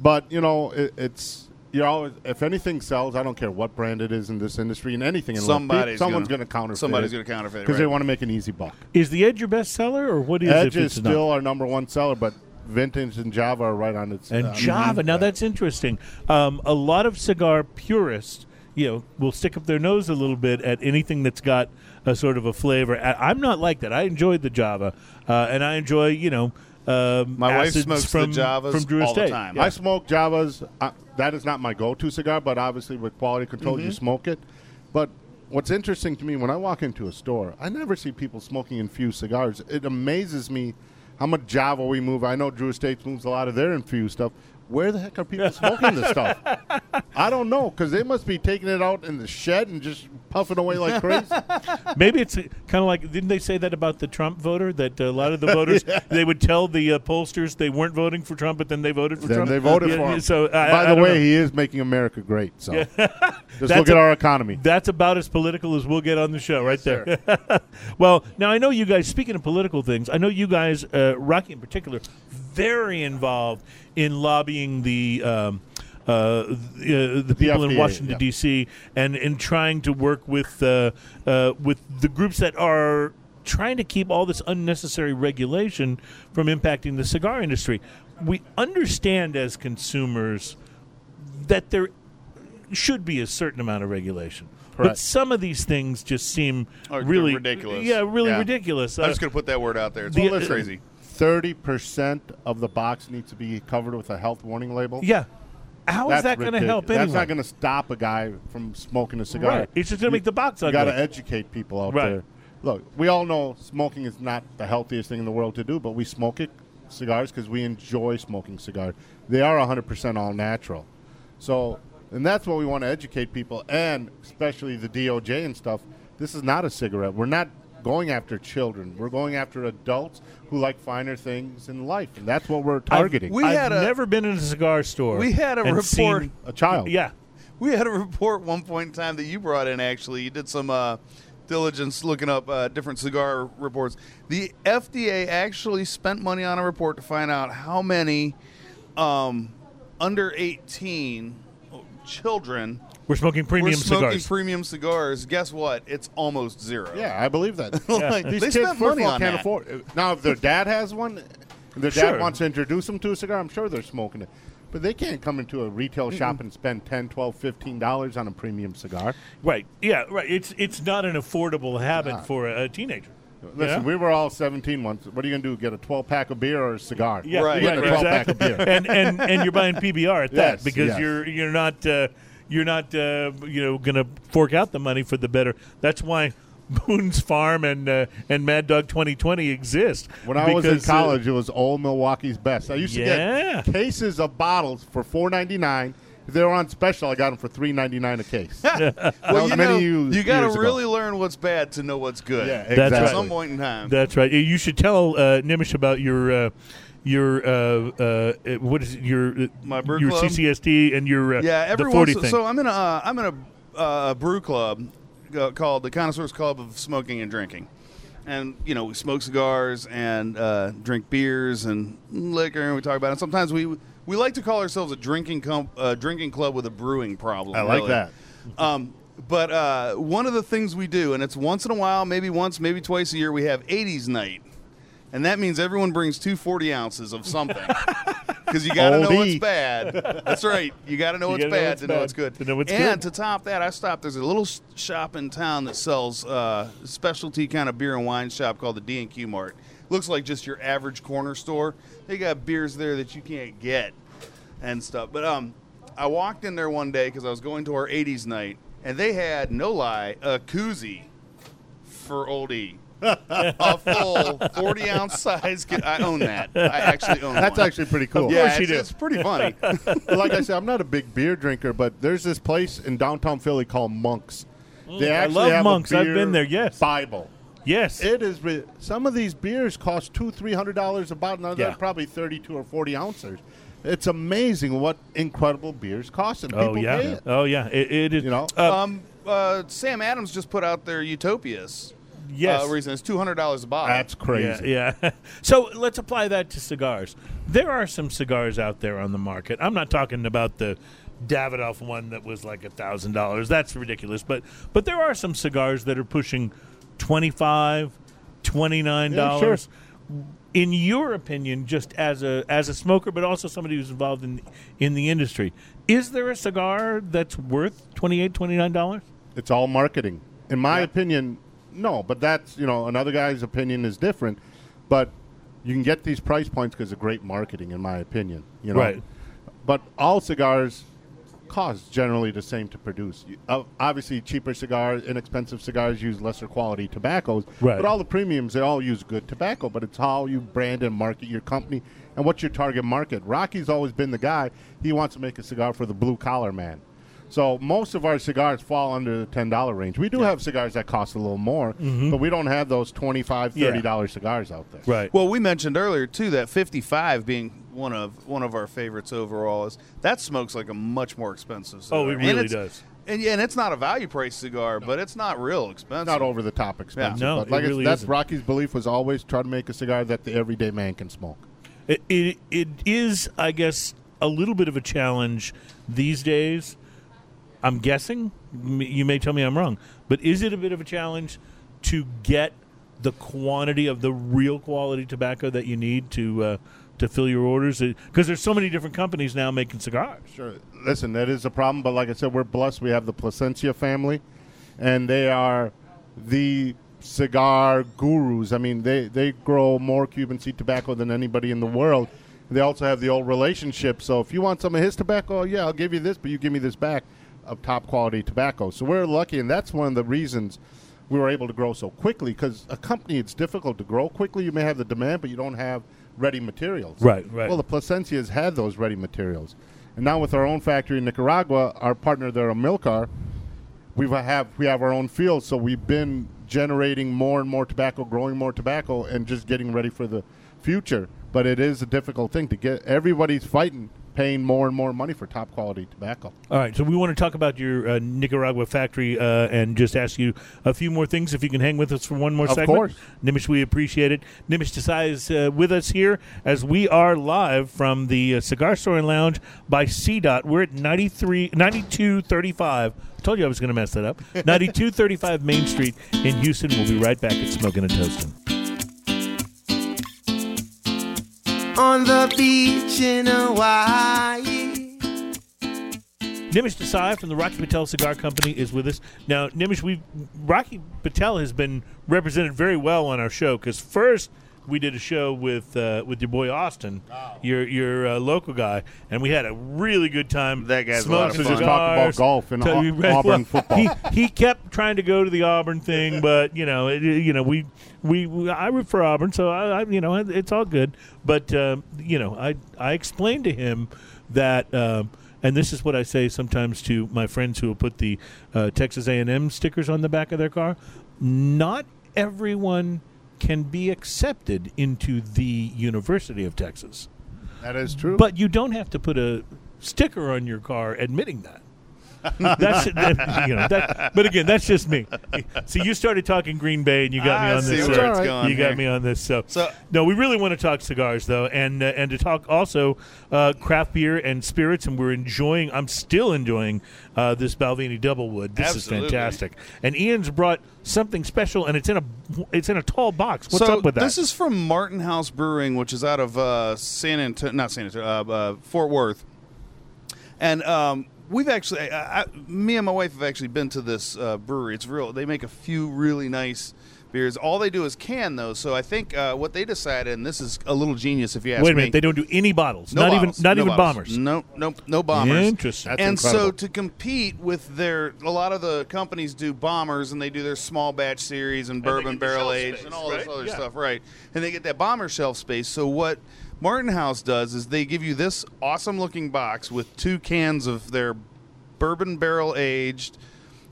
But you know, it, it's you're always if anything sells, I don't care what brand it is in this industry and anything in life, Somebody's someone's gonna- counterfeit. somebody's gonna counterfeit it, because they want to make an easy buck. Is the Edge your best seller, or what is Edge it? if is it's not? still our number one seller, but Vintage and Java are right on its and uh, Java. Now that's interesting. Um, a lot of cigar purists, you know, will stick up their nose a little bit at anything that's got a sort of a flavor. I- I'm not like that. I enjoyed the Java, uh, and I enjoy, you know, um, My wife acids smokes the from Javas from Drew all the Estate. time. I smoke Javas. Uh, that is not my go-to cigar, but obviously with quality control, Mm-hmm. you smoke it. But what's interesting to me when I walk into a store, I never see people smoking infused cigars. It amazes me how much Java we move. I know Drew Estates moves a lot of their infused stuff. Where the heck are people smoking this stuff? I don't know because they must be taking it out in the shed and just puffing away like crazy. Maybe it's kind of like didn't they say that about the Trump voter that a lot of the voters they would tell the uh, pollsters they weren't voting for Trump, but then they voted for then Trump. they voted Yeah, for him. So I, by I the way, know. he is making America great. So just look at our economy. That's about as political as we'll get on the show, right there. well, now I know you guys. Speaking of political things, I know you guys, uh, Rocky in particular, very involved in lobbying the. Um, uh, the, uh, the people in FDA, Washington yeah. D.C. and in trying to work with uh, uh, with the groups that are trying to keep all this unnecessary regulation from impacting the cigar industry. We understand as consumers that there should be a certain amount of regulation. But some of these things just seem Are really ridiculous. Yeah, really Yeah. ridiculous. I'm Uh, just gonna put that word out there. It's the- uh, crazy. Thirty percent of the box needs to be covered with a health warning label. yeah. How is that going to help That's not going to stop a guy from smoking a cigar. Right. It's just going to make the box ugly. You got to educate people out Right. there. Look, we all know smoking is not the healthiest thing in the world to do, but we smoke it cigars because we enjoy smoking cigars. They are 100% all natural. So, and that's what we want to educate people, and especially the DOJ and stuff. This is not a cigarette. We're not going after children. We're going after adults who like finer things in life, and that's what we're targeting. we I've had a- never been in a cigar store. we had a and report- a child. yeah. We had a report one point in time that you brought in. Actually, you did some uh, diligence looking up uh, different cigar reports. The FDA actually spent money on a report to find out how many um, under 18 children We're smoking were premium smoking cigars. premium cigars. Guess what? It's almost zero. Yeah, I believe that. Like, These they kids spent first money of all on can't that. afford. Now, if their dad has one, and their Sure. dad wants to introduce them to a cigar, I'm sure they're smoking it. But they can't come into a retail shop and spend 10 12 15 dollars on a premium cigar. right. Yeah. Right. It's it's not an affordable habit Nah. for a, a teenager. Listen, Yeah? we were all 17 once. What are you going to do? Get a 12 pack of beer or a cigar? Yeah, Right, You're right, a 12 exactly. pack of beer. and and and you're buying PBR at that because yes. you're you're not uh, you're not uh, you know going to fork out the money for the better. That's why Boone's Farm and uh, and Mad Dog 2020 exist. When I was in because, uh, college, it was old Milwaukee's best. I used to get cases of bottles for 4.99. If they were on special, I got them for 3.99 a case. Well, you many know, you got years to ago. really learn what's bad to know what's good. Yeah, That's exactly. At some point in time. That's right. You should tell uh, Nimish about your. Uh, your uh, uh, what is it? Your uh, My brew your club? CCSD and your uh, Yeah, the every 40 once thing. so I'm in a uh, I'm in a uh, brew club uh, called the Connoisseurs Club of Smoking and Drinking, and you know we smoke cigars and uh, drink beers and liquor and we talk about it. Sometimes we we like to call ourselves a drinking com- uh, drinking club with a brewing problem. I like really. that. Um, but uh, one of the things we do, and it's once in a while, maybe once, maybe twice a year, we have 80s night. And that means everyone brings two 40 ounces of something. Because you got to know what's bad. That's right. You got to know what's bad what's to know bad what's good. to know what's good. and good. to top that, I stopped. There's a little shop in town that sells uh, specialty kind of beer and wine shop called the D&Q Mart. Looks like just your average corner store. They got beers there that you can't get and stuff. But um, I walked in there one day because I was going to our 80s night, and they had, no lie, a koozie for Old E. a full 40 ounce size. ki- I own that. I actually own That's one. actually pretty cool. yeah, course you it's, do. it's pretty funny. like I said, I'm not a big beer drinker, but there's this place in downtown Philly called Monks. They Mm, I love have a Monks. I've been there, yes. Bible. Yes. It is. re- Some of these beers cost two, three hundred dollars a bottle. Now they're Yeah. probably thirty-two or forty ounces. It's amazing what incredible beers cost, and oh people pay yeah. it. Oh yeah. It, it is. You know? Uh, um, uh, Sam Adams just put out their Utopias. yes. Uh, reason it's two hundred dollars a bottle. That's crazy. Yeah, yeah. so let's apply that to cigars. There are some cigars out there on the market. I'm not talking about the Davidoff one that was like a thousand dollars. That's ridiculous. But but there are some cigars that are pushing twenty five, twenty nine dollars. In your opinion, just as a as a smoker, but also somebody who's involved in in the industry, is there a cigar that's worth 28 29 dollars? It's all marketing. In my opinion, no. But that's you know another guy's opinion is different. But you can get these price points because of great marketing, in my opinion. You know, Right. But all cigars cost generally the same to produce. Uh, obviously, cheaper cigars, inexpensive cigars use lesser quality tobaccos. Right. But all the premiums, they all use good tobacco. But it's how you brand and market your company and what's your target market. Rocky's always been the guy. He wants to make a cigar for the blue collar man. So most of our cigars fall under the ten dollar range. We do have cigars that cost a little more, mm-hmm. but we don't have those 25 Yeah. thirty dollar cigars out there. Right. Well, we mentioned earlier too that 55 being one of one of our favorites overall is that smokes like a much more expensive cigar. Oh, it really it's- does. And yeah, and it's not a value price cigar, but it's not real expensive. Not over the top expensive. No, but like I- really that's isn't. Rocky's belief was always try to make a cigar that the everyday man can smoke. It, it it is, I guess, a little bit of a challenge these days. I'm guessing. You may tell me I'm wrong, but is it a bit of a challenge to get the quantity of the real quality tobacco that you need to uh, to fill your orders? Because there's so many different companies now making cigars. Sure. Listen, that is a problem, but like I said, we're blessed. We have the Plasencia family, and they are the cigar gurus. I mean, they, they grow more Cuban seed tobacco than anybody in the world. They also have the old relationship. So if you want some of his tobacco, yeah, I'll give you this, but you give me this back of top quality tobacco. So we're lucky, and that's one of the reasons we were able to grow so quickly. Because a company, it's difficult to grow quickly. You may have the demand, but you don't have ready materials. Right, right. Well, the Plasencias had those ready materials. And now with our own factory in Nicaragua, our partner there, Amilcar, we uh, have we have our own field, so we've been generating more and more tobacco, growing more tobacco, and just getting ready for the future. But it is a difficult thing to get. Everybody's fighting, paying more and more money for top quality tobacco. All right, so we want to talk about your uh, Nicaragua factory uh, and just ask you a few more things. If you can hang with us for one more Of segment, course. Nimish, we appreciate it. Nimish Desai is uh, with us here as we are live from the uh, Cigar Store and Lounge by CDOT. We're at 93, 9235. I told you I was going to mess that up. 9235 Main Street in Houston. We'll be right back at Smoking and Toasting. On the beach in Hawaii. Nimish Desai from the Rocky Patel Cigar Company is with us now. Nimish, we Rocky Patel has been represented very well on our show because first we did a show with uh, with your boy Austin, your your uh, local guy, and we had a really good time. That guy's a lot of smoking fun. Just talk about golf and Au- Auburn football. He, he kept trying to go to the Auburn thing, but you know, it, you know, we, we we I root for Auburn, so I, I you know it's all good. But um, you know, I I explained to him that. Um, and this is what I say sometimes to my friends who will put the uh, Texas A&M stickers on the back of their car. Not everyone can be accepted into the University of Texas, That is true. but you don't have to put a sticker on your car admitting that. That's that, you know. That, but again, that's just me. See, you started talking Green Bay, and you got me I on see this. where uh, it's going you got me on this. So, So- no, we really want to talk cigars though, and uh, and to talk also uh, craft beer and spirits, and we're enjoying. I'm still enjoying uh, this Balvenie Doublewood. This Absolutely. is fantastic. And Ian's brought something special, and it's in a it's in a tall box. What's so up with that? This is from Martin House Brewing, which is out of uh, San Antonio, not San Antonio, uh, uh, Fort Worth. And um, we've actually, I, I, me and my wife have actually been to this uh, brewery. It's real. They make a few really nice beers. All they do is can those. So I think uh, what they decided, and this is a little genius if you ask Wait a me. minute, they don't do any bottles. No not bottles. even not No even bottles. bombers. No, no, no bombers. Interesting. That's and so to compete with their, a lot of the companies do bombers and they do their small batch series and they bourbon barrel aged and all this other Yeah. stuff, right? And they get that bomber shelf space. So what Martin House does is they give you this awesome looking box with two cans of their bourbon barrel aged.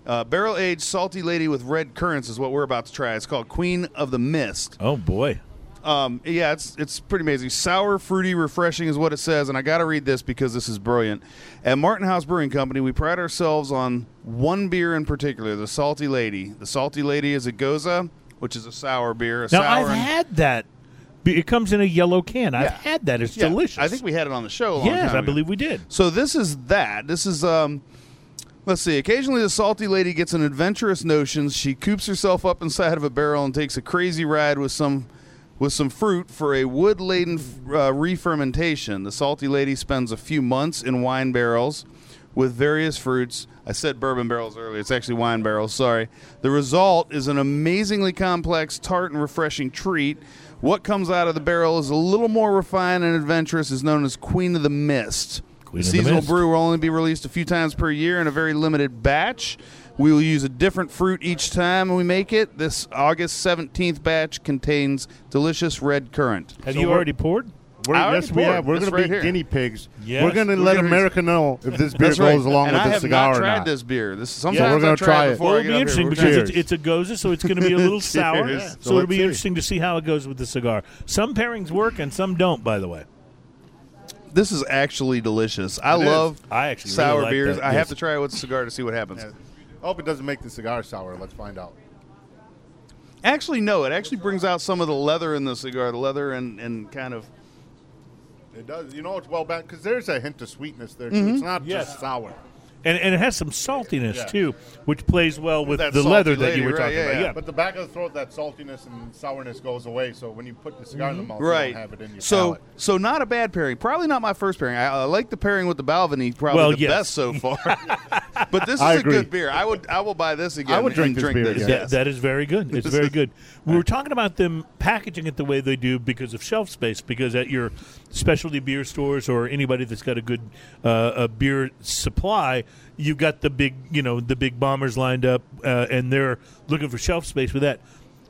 Uh, barrel aged salty lady with red currants is what we're about to try. It's called Queen of the Mist. Oh boy. Um, yeah, it's it's pretty amazing. Sour, fruity, refreshing is what it says, and I got to read this because this is brilliant. At Martin House Brewing Company, we pride ourselves on one beer in particular, the Salty Lady. The Salty Lady is a gose, which is a sour beer. A Now sour I've and- had that It comes in a yellow can. I've Yeah. had that. It's Yeah, delicious. I think we had it on the show. A long yes, I ago. believe we did. So this is that. This is um let's see. Occasionally the salty lady gets an adventurous notion. She coops herself up inside of a barrel and takes a crazy ride with some with some fruit for a wood-laden uh, re-fermentation. The salty lady spends a few months in wine barrels with various fruits. I said bourbon barrels earlier. It's actually wine barrels. Sorry. The result is an amazingly complex, tart, and refreshing treat. What comes out of the barrel is a little more refined and adventurous. Is known as Queen of the Mist. Queen the of the seasonal Mist. brew will only be released a few times per year in a very limited batch. We will use a different fruit each time we make it. This August 17th batch contains delicious red currant. Have So you already poured? We're, I yes, we have. We're It's going to be here. guinea pigs. Yes. We're going to let gonna- America know if this beer That's goes right. along and with I the have cigar not or tried not. this beer. This is something we're gonna try, try it it. before Well, I it'll be interesting here. because it's, it's a gose, so it's going to be a little sour. Cheers. So, So it'll be see. interesting to see how it goes with the cigar. Some pairings work and some don't. By the way, This is actually delicious. I It is. love I actually really sour like beers. that, I yes. have to try it with a cigar to see what happens. Yeah. I hope it doesn't make the cigar sour. Let's find out. Actually, no. It actually brings out some of the leather in the cigar, the leather and, and kind of. It does. You know it's well balanced because there's a hint of sweetness there. Too. Mm-hmm. It's not Yes. just sour. and and it has some saltiness Yeah. too, which plays well with that the leather that you were right, talking yeah, about. yeah. Yeah, But the back of the throat, that saltiness and sourness goes away. So when you put the cigar in the mouth, you Right. don't have it in your So, palate. so not a bad pairing. Probably not my first pairing. I, I like the pairing with the Balvenie, probably Well, the yes. best so far. but this is I a agree. good beer. I would, I will buy this again. I would drink and this beer this. again. That- that is very good. It's very good. We were talking about them packaging it the way they do because of shelf space. Because at your specialty beer stores or anybody that's got a good uh, a beer supply, you've got the big, you know, the big bombers lined up, uh, and they're looking for shelf space with that.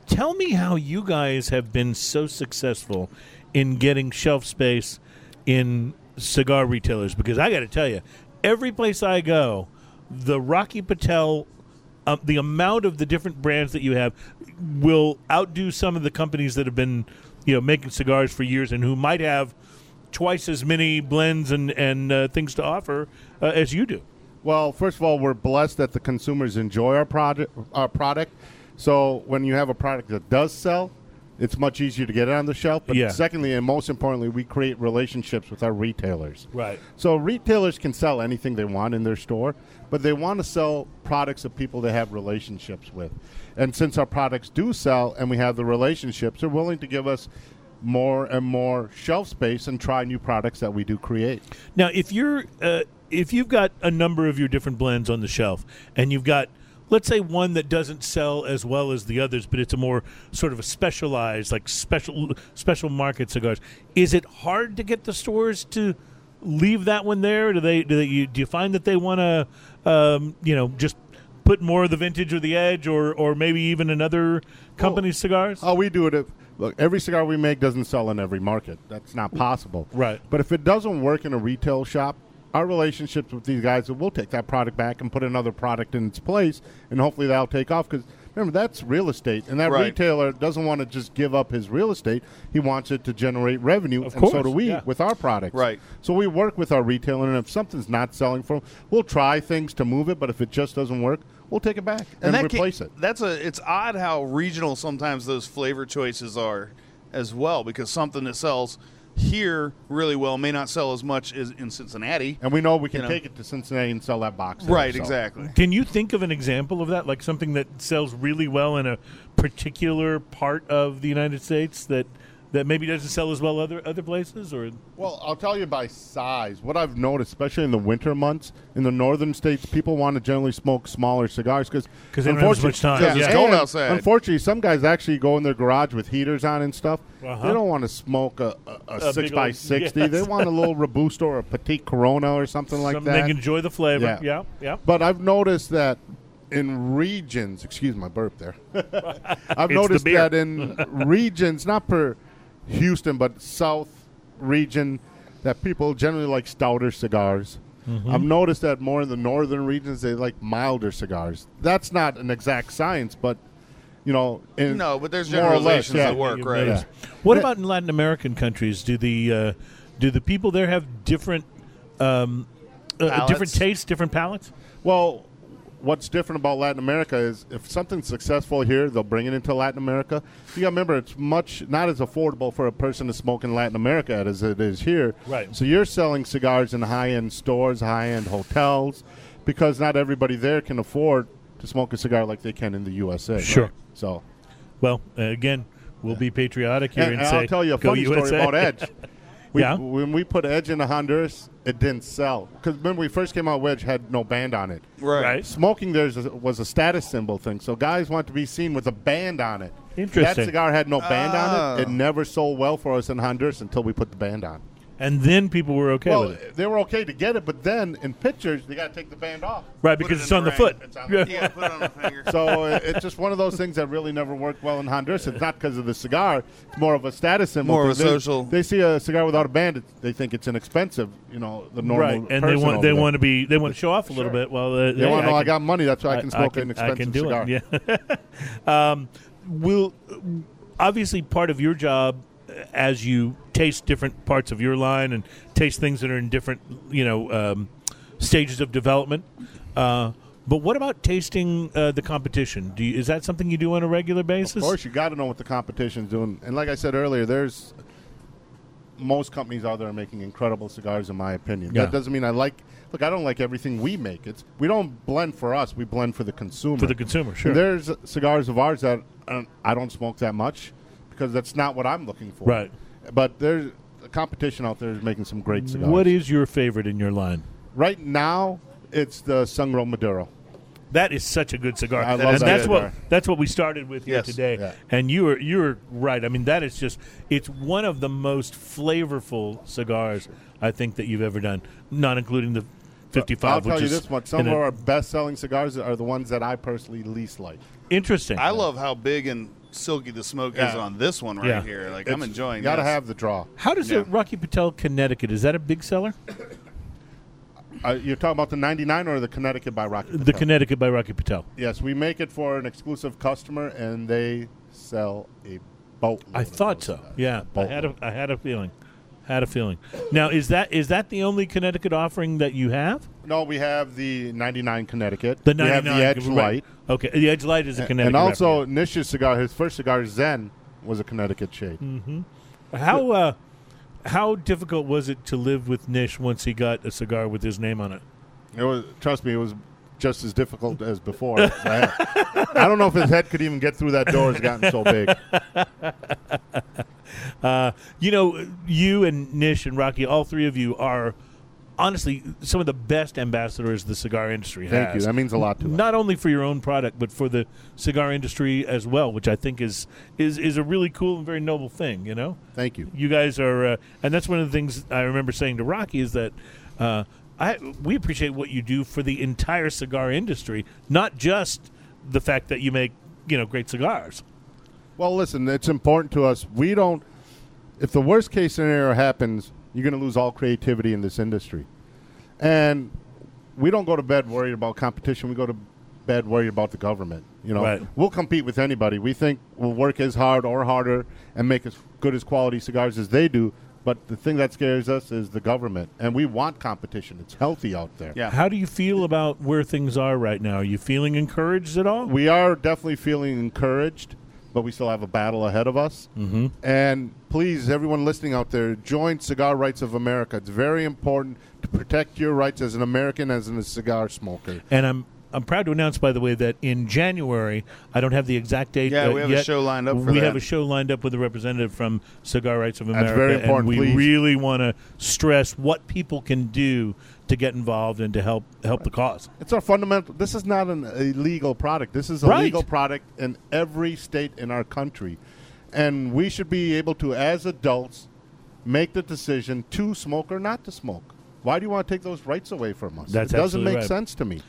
Tell me how you guys have been so successful in getting shelf space in cigar retailers. Because I got to tell you, every place I go, the Rocky Patel um, the amount of the different brands that you have will outdo some of the companies that have been, you know, making cigars for years and who might have twice as many blends and and uh, things to offer uh, as you do. Well, first of all, we're blessed that the consumers enjoy our product. Our product. So when you have a product that does sell, it's much easier to get it on the shelf. But Yeah. secondly, and most importantly, we create relationships with our retailers. Right. So retailers can sell anything they want in their store, but they want to sell products of people they have relationships with. And since our products do sell and we have the relationships, they're willing to give us more and more shelf space and try new products that we do create. Now, if you're uh, if you've got a number of your different blends on the shelf, and you've got let's say one that doesn't sell as well as the others, but it's a more sort of a specialized, like special special market cigars, is it hard to get the stores to leave that one there? Do they do they you, do you find that they want to um, you know just put more of the vintage or the edge, or or maybe even another company's cigars? Oh, we do it. If, look, every cigar we make doesn't sell in every market. That's not mm. possible. Right. But if it doesn't work in a retail shop, our relationships with these guys, we'll take that product back and put another product in its place, and hopefully that'll take off. Because remember, that's real estate, and that Right. retailer doesn't want to just give up his real estate. He wants it to generate revenue, Of and so do we yeah. with our products. Right. So we work with our retailer, and if something's not selling for, 'em, we'll try things to move it. But if it just doesn't work, we'll take it back and, that ca- replace it. That's a. It's odd how regional sometimes those flavor choices are, as well. Because something that sells here really well may not sell as much as in Cincinnati. And we know we can You know. take it to Cincinnati and sell that box. there, Right. so. Exactly. Can you think of an example of that, like something that sells really well in a particular part of the United States that that maybe doesn't sell as well other other places? Or Well, I'll tell you by size. What I've noticed, especially in the winter months, in the northern states, people want to generally smoke smaller cigars because they don't much time. Yeah, it's cold outside. Unfortunately, some guys actually go in their garage with heaters on and stuff. Uh-huh. They don't want to smoke a, a, a, A six big by old- sixty. They want a little robusto or a petite Corona or something like something that. they can enjoy the flavor. Yeah. Yeah, yeah. But I've noticed that in regions, excuse my burp there. I've the noticed beer. that in regions, not per Houston, but South region, that people generally like stouter cigars. Mm-hmm. I've noticed that more in the northern regions, they like milder cigars. That's not an exact science, but you know, in No, but there's more or less, generalizations yeah. that work, You've right? noticed. What about in Latin American countries? Do the uh, do the people there have different um, uh, different tastes, different palates? Well, what's different about Latin America is if something's successful here, they'll bring it into Latin America. You got to remember, it's much not as affordable for a person to smoke in Latin America as it is here. Right. So you're selling cigars in high-end stores, high-end hotels, because not everybody there can afford to smoke a cigar like they can in the USA. Sure. So, Well, uh, again, we'll be patriotic here and, and, and say, I'll tell you a "Go funny USA." story about Edge. We, Yeah. When we put Edge into Honduras, it didn't sell because when we first came out, Wedge had no band on it. Right. right? Smoking there was a status symbol thing, so guys want to be seen with a band on it. Interesting. That cigar had no band on it. It Oh. never sold well for us in Honduras until we put the band on. And then people were okay well, with it, they were okay to get it, but then in pictures they got to take the band off. right? Because it it's on the the foot. It's on the- Yeah. Yeah, put it on the finger. So it's just one of those things that really never worked well in Honduras. It's not because of the cigar; it's more of a status symbol. More of a 'cause they- social- They see a cigar without a band, it's- they think it's inexpensive. You know, the normal right, and they want they there. want to be they want to show off a little Sure. bit. Well, uh, They hey, want to know I, can- got money, that's why I can smoke I an can, I expensive can do cigar. it. Yeah. um, will obviously part of your job as you taste different parts of your line and taste things that are in different you know um, stages of development. Uh, but what about tasting uh, the competition? Do you, is that something you do on a regular basis? Of course, you got to know what the competition's doing. And like I said earlier, there's most companies out there are making incredible cigars, in my opinion. Yeah. That doesn't mean I like. Look, I don't like everything we make. It's we don't blend for us. We blend for the consumer. for the consumer, sure. And there's cigars of ours that uh, I don't smoke that much because that's not what I'm looking for. Right. But there's the competition out there is making some great cigars. What is your favorite in your line? right now? It's the Sun Grown Maduro. That is such a good cigar. I and love that that's what cigar. that's what we started with here Yes. today. Yeah. And you are you were right. I mean, that is just it's one of the most flavorful cigars I think that you've ever done, not including the 55 I'll tell which you is this much: some in of a- our best-selling cigars are the ones that I personally least like. interesting. I love how big and silky the smoke is on this one right Yeah. here. Like I'm enjoying. Got to this. have the draw. How does Yeah. it Rocky Patel Connecticut? Is that a big seller? Uh, you're talking about the 99 or the Connecticut by Rocky? The Patel? Connecticut by Rocky Patel. Yes, we make it for an exclusive customer, and they sell a boatload. I thought so. cigars. Yeah, I had a I had a feeling. Had a feeling. Now, is that is that the only Connecticut offering that you have? No, we have the 99 Connecticut. The we have 99 the Edge right. Light. Okay, the Edge Light is a Connecticut. and also. Nish's cigar, his first cigar, Zen, was a Connecticut shade. Mm. How uh, how difficult was it to live with Nish once he got a cigar with his name on it? It was, trust me, it was just as difficult as before. I, I don't know if his head could even get through that door. It's gotten so big. Uh, you know, you and Nish and Rocky, all three of you are honestly some of the best ambassadors the cigar industry Thank has. you. That means a lot to us. Not only for your own product, but for the cigar industry as well, which I think is is is a really cool and very noble thing. You know. Thank you. you guys are, uh, and that's one of the things I remember saying to Rocky is that uh, I we appreciate what you do for the entire cigar industry, not just the fact that you make you know great cigars. Well, listen, it's important to us. We don't. If the worst case scenario happens, you're going to lose all creativity in this industry, and we don't go to bed worried about competition. We go to bed worried about the government. You know, Right. we'll compete with anybody. We think we'll work as hard or harder and make as good as quality cigars as they do. But the thing that scares us is the government, and we want competition. It's healthy out there. Yeah. How do you feel about where things are right now? Are you feeling encouraged at all? we are definitely feeling encouraged, but we still have a battle ahead of us. Mm-hmm. And please, everyone listening out there, join Cigar Rights of America. It's very important to protect your rights as an American, as a cigar smoker. And I'm I'm proud to announce, by the way, that in January, I don't have the exact date. Yeah, uh, we have a yet. show lined up for we that. have a show lined up with a representative from Cigar Rights of America. That's America, very important, and we please. really want to stress what people can do to get involved and to help help the cause. It's our fundamental. This is not an illegal product. This is a Right. legal product in every state in our country, and we should be able to, as adults, make the decision to smoke or not to smoke. Why do you want to take those rights away from us? That's it doesn't make right. sense to me.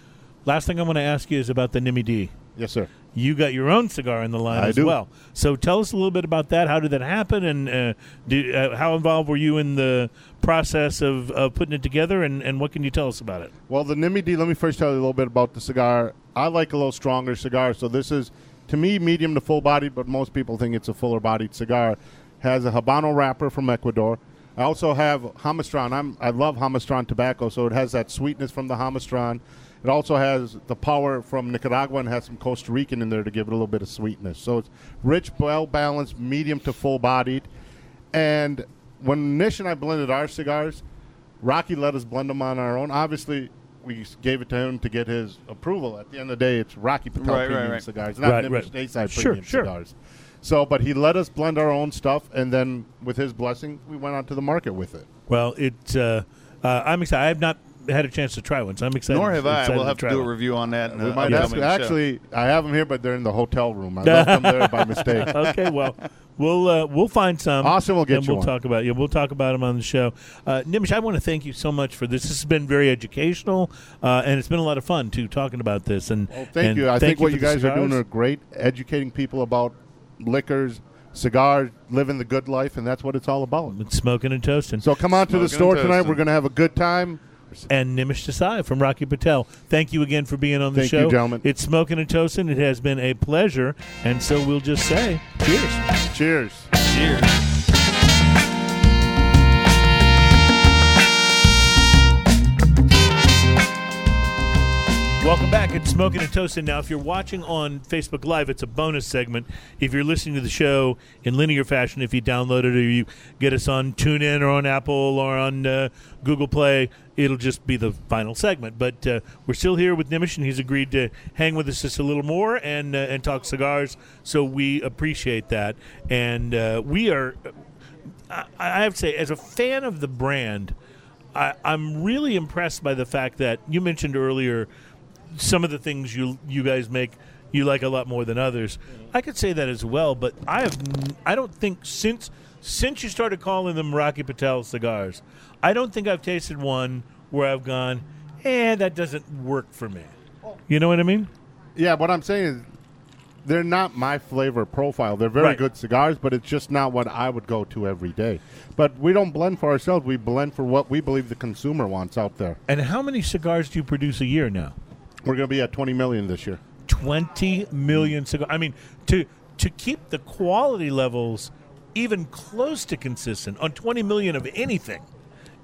Last thing I want to ask you is about the Nimi D. Yes, sir. You got your own cigar in the line I as do. well. So tell us a little bit about that. How did that happen, and uh, do, uh, how involved were you in the process of, of putting it together? And, and what can you tell us about it? Well, the Nimi D, let me first tell you a little bit about the cigar. I like a little stronger cigar, so this is, to me, medium to full bodied, but most people think it's a fuller bodied cigar. Has a Habano wrapper from Ecuador. I also have Jamastran. I'm, I love Jamastran tobacco, so it has that sweetness from the Jamastran. It also has the power from Nicaragua and has some Costa Rican in there to give it a little bit of sweetness. So it's rich, well balanced, medium to full bodied. And when Nish and I blended our cigars, Rocky let us blend them on our own. Obviously, we gave it to him to get his approval. At the end of the day, it's Rocky Patel Right, right, premium right. cigars, not Right, Nimbus right. Stateside Sure, premium sure. cigars. So, but he let us blend our own stuff, and then with his blessing, we went out to the market with it. Well, it. Uh, uh, I'm excited. I have not had a chance to try one, so I'm excited. Nor have I. We'll have to try do a review on that. in We a might ask, upcoming show. actually, I have them here, but they're in the hotel room. I left them there by mistake. okay, well, we'll uh, we'll find some. Austin will get and you we'll one. talk about yeah, we'll talk about them on the show. Uh, Nimish, I want to thank you so much for this. This has been very educational, uh, and it's been a lot of fun too talking about this. And Well, thank and you. I thank think what you guys are doing are great, educating people about liquors, cigars, living the good life, and that's what it's all about. It's smoking and toasting. So come on to the store tonight. We're going to have a good time. And Nimish Desai from Rocky Patel. Thank you again for being on the Thank you, show. gentlemen. It's smoking and toasting. It has been a pleasure, and so we'll just say cheers. Cheers. Cheers. Welcome back. It's Smoking and Toasting. Now, if you're watching on Facebook Live, it's a bonus segment. If you're listening to the show in linear fashion, if you download it or you get us on TuneIn or on Apple or on uh, Google Play, it'll just be the final segment. But uh, we're still here with Nimish, and he's agreed to hang with us just a little more and uh, and talk cigars. So we appreciate that, and uh, we are. I, I have to say, as a fan of the brand, I, I'm really impressed by the fact that you mentioned earlier some of the things you you guys make you like a lot more than others. I could say that as well, but I have I don't think since since you started calling them Rocky Patel cigars, I don't think I've tasted one where I've gone, eh, that doesn't work for me. You know what I mean? Yeah, what I'm saying is they're not my flavor profile. They're very Right. good cigars, but it's just not what I would go to every day. But we don't blend for ourselves. We blend for what we believe the consumer wants out there. And how many cigars do you produce a year now? We're going to be at 20 million this year. 20 million cigars. I mean, to to keep the quality levels even close to consistent on 20 million of anything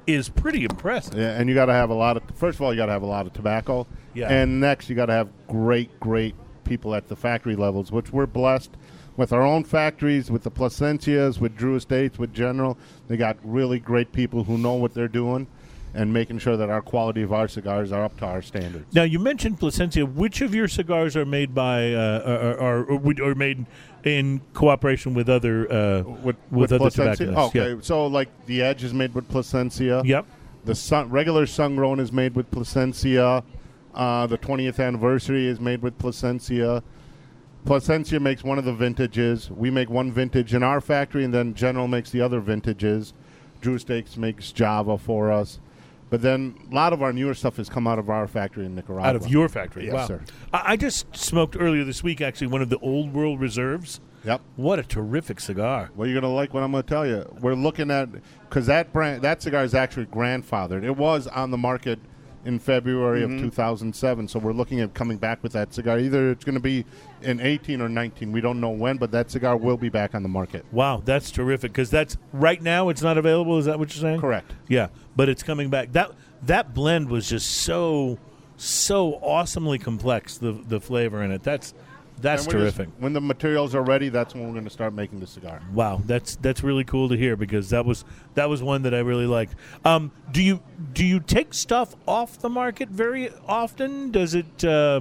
is pretty impressive. Yeah, and you got to have a lot of. First of all, you got to have a lot of tobacco. Yeah. And next, you got to have great, great people at the factory levels, which we're blessed with our own factories, with the Plasencias, with Drew Estates, with General. They got really great people who know what they're doing, and making sure that our quality of our cigars are up to our standards. Now you mentioned Plasencia. Which of your cigars are made by uh, are, are, are, are made in cooperation with other uh, With, with, other Plasencia- tobacconists? Okay, so like the Edge is made with Plasencia. Yep. The sun, regular Sun Grown is made with Plasencia. Uh, the 20th anniversary is made with Plasencia. Plasencia makes one of the vintages. We make one vintage in our factory, and then General makes the other vintages. Drew Estates makes Java for us. But then a lot of our newer stuff has come out of our factory in Nicaragua. Out of your factory. Yes, wow. sir. I, I just smoked earlier this week actually one of the Old World Reserves. Yep. What a terrific cigar. Well, you're gonna like what I'm gonna tell you. We're looking at because that brand, that cigar is actually grandfathered. It was on the market in February Mm-hmm. of 2007, so we're looking at coming back with that cigar. Either it's going to be in 18 or 19. We don't know when, but that cigar will be back on the market. Wow, that's terrific because that's right now it's not available. Is that what you're saying? Correct. Yeah, but it's coming back. That that blend was just so so awesomely complex. The the flavor in it. That's that's terrific. when the materials are ready, that's when we're going to start making the cigar. Wow, that's that's really cool to hear because that was that was one that I really liked. Um, do you do you take stuff off the market very often? Does it uh,